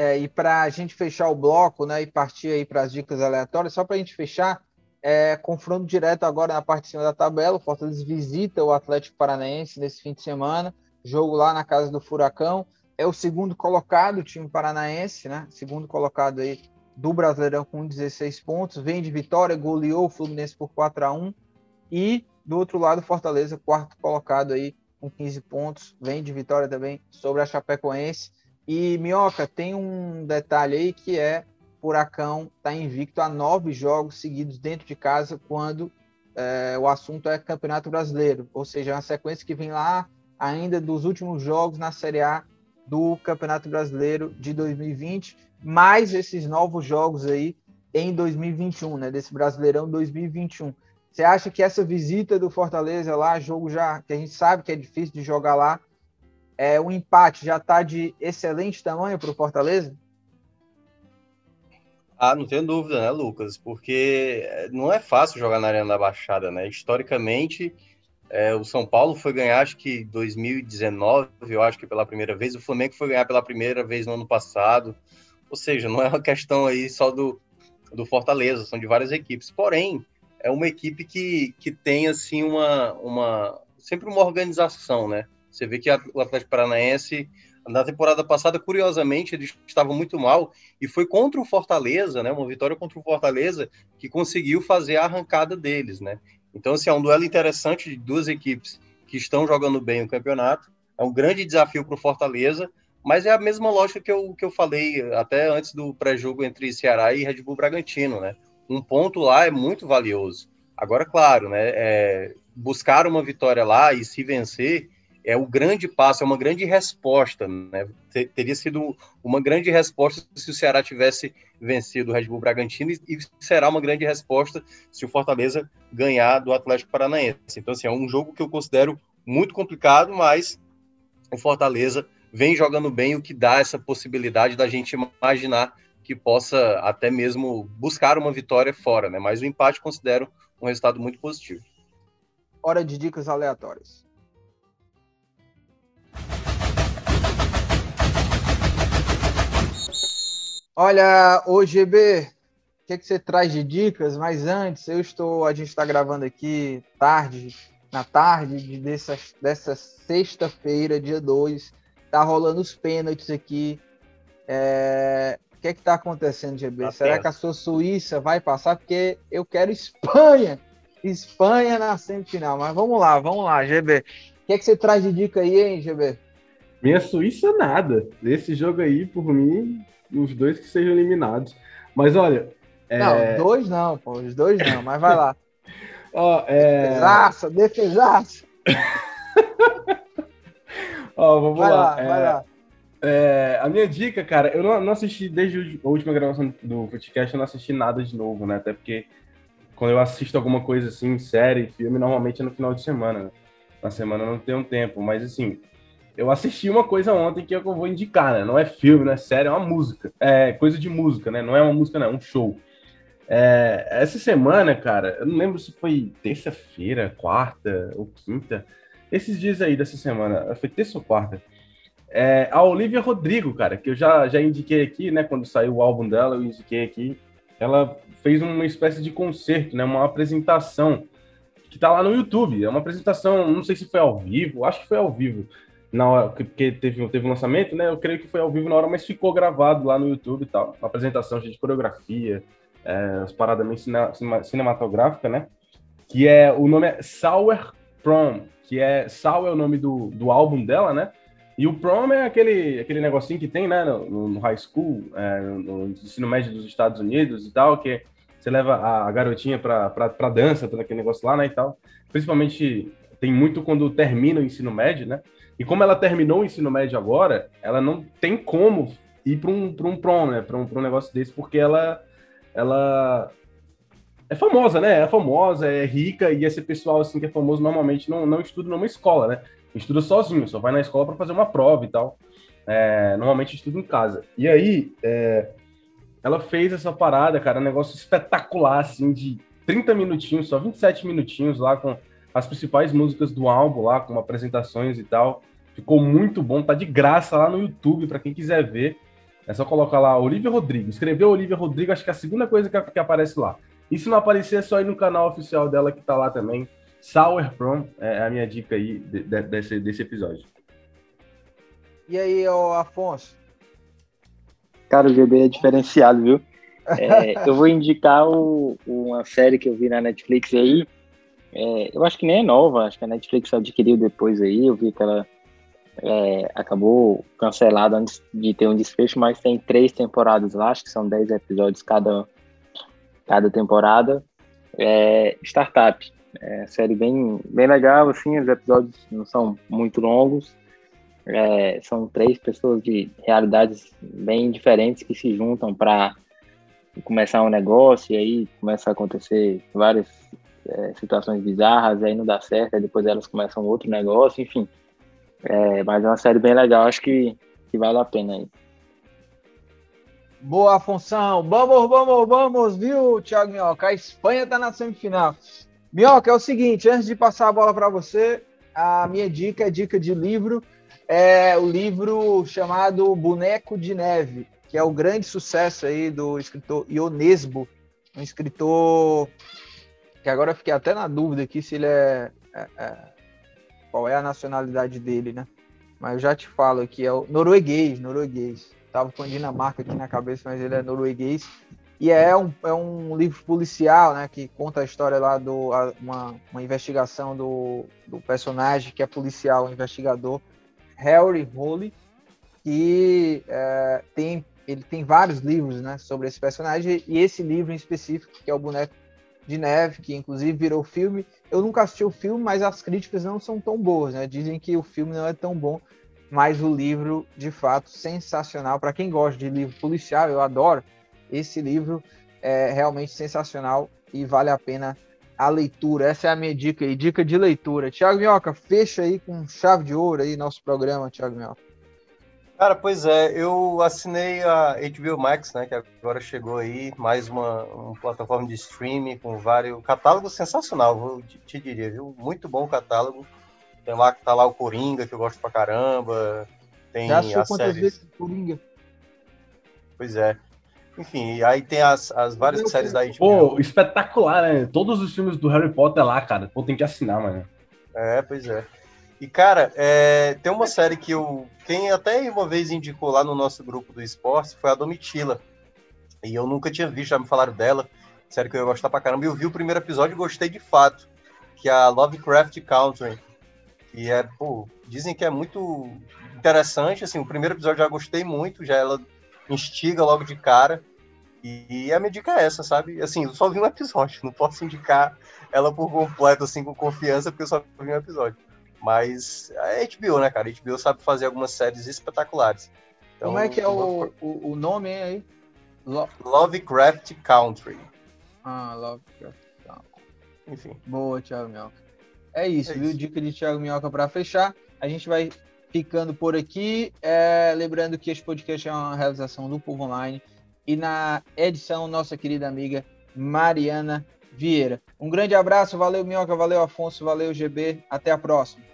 É, e para a gente fechar o bloco, né, e partir aí para as dicas aleatórias, só para a gente fechar, é, confronto direto agora na parte de cima da tabela, o Fortaleza visita o Atlético Paranaense nesse fim de semana, jogo lá na casa do Furacão, é o segundo colocado, o time paranaense, né, segundo colocado aí do Brasileirão com 16 pontos, vem de vitória, goleou o Fluminense por 4 a 1 e do outro lado Fortaleza, quarto colocado aí com 15 pontos, vem de vitória também sobre a Chapecoense. E Minhoca, tem um detalhe aí que é Furacão está invicto a nove jogos seguidos dentro de casa quando é, o assunto é Campeonato Brasileiro, ou seja, é uma sequência que vem lá ainda dos últimos jogos na Série A do Campeonato Brasileiro de 2020, mais esses novos jogos aí em 2021, né, desse Brasileirão 2021. Você acha que essa visita do Fortaleza lá, jogo já que a gente sabe que é difícil de jogar lá, é o empate já está de excelente tamanho para o Fortaleza? Ah, não tenho dúvida, né, Lucas? Porque não é fácil jogar na Arena da Baixada, né? Historicamente, é, o São Paulo foi ganhar, acho que 2019, eu acho que pela primeira vez. O Flamengo foi ganhar pela primeira vez no ano passado. Ou seja, não é uma questão aí só do, do Fortaleza, são de várias equipes. Porém, é uma equipe que, que tem, assim, uma, uma... Sempre uma organização, né? Você vê que o Atlético Paranaense, na temporada passada, curiosamente, eles estavam muito mal. E foi contra o Fortaleza, né? Uma vitória contra o Fortaleza que conseguiu fazer a arrancada deles, né? Então, assim, é um duelo interessante de duas equipes que estão jogando bem o campeonato. É um grande desafio para o Fortaleza, mas é a mesma lógica que eu, que eu falei até antes do pré-jogo entre Ceará e Red Bull Bragantino, né? Um ponto lá é muito valioso. Agora, claro, né? É, buscar uma vitória lá e se vencer é o grande passo, é uma grande resposta, né? Teria sido uma grande resposta se o Ceará tivesse vencido o Red Bull Bragantino e será uma grande resposta se o Fortaleza ganhar do Atlético Paranaense. Então, assim, é um jogo que eu considero muito complicado, mas o Fortaleza vem jogando bem, o que dá essa possibilidade da gente imaginar que possa até mesmo buscar uma vitória fora, né? Mas o empate considero um resultado muito positivo. Hora de dicas aleatórias. Olha, o GB, o que, é que você traz de dicas? Mas antes, eu estou, a gente está gravando aqui tarde, na tarde de dessa, dessa sexta-feira, dia 2. Tá rolando os pênaltis aqui. É... O que é que tá acontecendo, GB? Tá Será que a sua Suíça vai passar? Porque eu quero Espanha. Espanha na semifinal. Mas vamos lá, vamos lá, GB. O que é que você traz de dica aí, hein, GB? Minha Suíça, nada. Esse jogo aí, por mim, os dois que sejam eliminados. Mas olha. É... Não, dois não, pô, os dois não, mas vai lá. Ó, é... Defesaça, defesaça. Ó, vamos vai lá. lá é... vai lá. É, a minha dica, cara, eu não, não, assisti desde a última gravação do podcast, eu não assisti nada de novo, né? Até porque quando eu assisto alguma coisa assim, série, filme, normalmente é no final de semana. Né? Na semana eu não tenho tempo, mas assim, eu assisti uma coisa ontem que, é que eu vou indicar, né? Não é filme, não é série, é uma música. É coisa de música, né? Não é uma música, não, é um show. É, essa semana, cara, eu não lembro se foi terça-feira, quarta ou quinta. Esses dias aí dessa semana, foi terça ou quarta. É, a Olivia Rodrigo, cara, que eu já, já indiquei aqui, né? Quando saiu o álbum dela, eu indiquei aqui. Ela fez uma espécie de concerto, né? Uma apresentação que tá lá no YouTube. É uma apresentação, não sei se foi ao vivo, acho que foi ao vivo na hora, porque teve, teve um lançamento, né? Eu creio que foi ao vivo na hora, mas ficou gravado lá no YouTube e tal. Uma apresentação de coreografia, é, as paradas meio cine, cinematográfica, né? Que é, o nome é Sour Prom, que é, Sour é o nome do, do álbum dela, né? E o prom é aquele, aquele negocinho que tem, né, no, no high school, é, no ensino médio dos Estados Unidos e tal, que você leva a, a garotinha pra, pra, pra dança, todo aquele negócio lá, né, e tal. Principalmente tem muito quando termina o ensino médio, né? E como ela terminou o ensino médio agora, ela não tem como ir para um, um prom, né? Para um, um negócio desse, porque ela, ela é famosa, né? É famosa, é rica, e esse pessoal assim que é famoso normalmente não, não estuda numa escola, né? Estuda sozinho, só vai na escola para fazer uma prova e tal. É, normalmente estuda em casa. E aí, é, ela fez essa parada, cara, um negócio espetacular, assim, de 30 minutinhos, só 27 minutinhos lá com as principais músicas do álbum lá, com apresentações e tal. Ficou muito bom, tá de graça lá no YouTube para quem quiser ver. É só colocar lá Olivia Rodrigo. Escreveu Olivia Rodrigo, acho que é a segunda coisa que, que aparece lá. E se não aparecer, é só ir no canal oficial dela que tá lá também. Sour Prom é a minha dica aí de, de, desse, desse episódio. E aí, ô Afonso? Cara, o GB é diferenciado, viu? É, eu vou indicar o, uma série que eu vi na Netflix aí. É, eu acho que nem é nova, acho que a Netflix adquiriu depois aí. Eu vi que ela é, acabou cancelada antes de ter um desfecho, mas tem três temporadas lá, acho que são dez episódios cada, cada temporada. É, Startup, é série bem, bem legal, assim, os episódios não são muito longos. É, são três pessoas de realidades bem diferentes que se juntam para começar um negócio e aí começa a acontecer várias é, situações bizarras, aí não dá certo, aí depois elas começam outro negócio, enfim. É, mas é uma série bem legal, acho que, que vale a pena aí. Boa, Afonso. Vamos, vamos, vamos, viu, Thiago Minhoca? A Espanha está na semifinal. Minhoca, é o seguinte, antes de passar a bola para você, a minha dica é dica de livro. É o livro chamado Boneco de Neve, que é o grande sucesso aí do escritor Ionesbo, um escritor que agora eu fiquei até na dúvida aqui se ele é, é, é, qual é a nacionalidade dele, né? Mas eu já te falo aqui, é o norueguês, norueguês. Tava com a Dinamarca aqui na cabeça, mas ele é norueguês. E é um, é um livro policial, né? Que conta a história lá do uma, uma investigação do, do personagem que é policial, investigador, Harry Holly, que é, tem ele tem vários livros, né, sobre esse personagem e esse livro em específico, que é o Boneco de Neve, que inclusive virou filme. Eu nunca assisti o filme, mas as críticas não são tão boas, né? Dizem que o filme não é tão bom, mas o livro, de fato, sensacional. Para quem gosta de livro policial, eu adoro. Esse livro é realmente sensacional e vale a pena a leitura. Essa é a minha dica aí, dica de leitura. Tiago Minhoca, fecha aí com chave de ouro aí nosso programa, Tiago Minhoca. Cara, pois é, eu assinei a HBO Max, né, que agora chegou aí, mais uma, uma plataforma de streaming com vários... Catálogo sensacional, vou te diria, viu? Muito bom o catálogo. Tem lá que tá lá o Coringa, que eu gosto pra caramba. Tem Já as séries... vezes Coringa? Pois é. Enfim, aí tem as, as várias séries da HBO. Pô, espetacular, né? Todos os filmes do Harry Potter lá, cara. Pô, tem que assinar, mano. É, pois é. E, cara, é, tem uma série que eu. Quem até uma vez indicou lá no nosso grupo do esporte foi a Domitila. E eu nunca tinha visto, já me falaram dela. Série que eu ia gostar pra caramba. E eu vi o primeiro episódio e gostei de fato. Que é a Lovecraft Country. E é, pô, dizem que é muito interessante. Assim, o primeiro episódio já gostei muito, já ela instiga logo de cara. E a minha dica é essa, sabe? Assim, eu só vi um episódio, não posso indicar ela por completo, assim, com confiança, porque eu só vi um episódio. Mas é HBO, né, cara? A HBO sabe fazer algumas séries espetaculares. Então, Como é que é o, o, o nome aí? Lo... Lovecraft Country. Ah, Lovecraft Country. Enfim. Boa, Thiago Minhoca. É isso, é viu? Isso. Dica de Thiago Minhoca para fechar. A gente vai ficando por aqui. É, lembrando que este podcast é uma realização do Povo Online. E na edição, nossa querida amiga Mariana Vieira. Um grande abraço, valeu Minhoca, valeu Afonso, valeu GB. Até a próxima.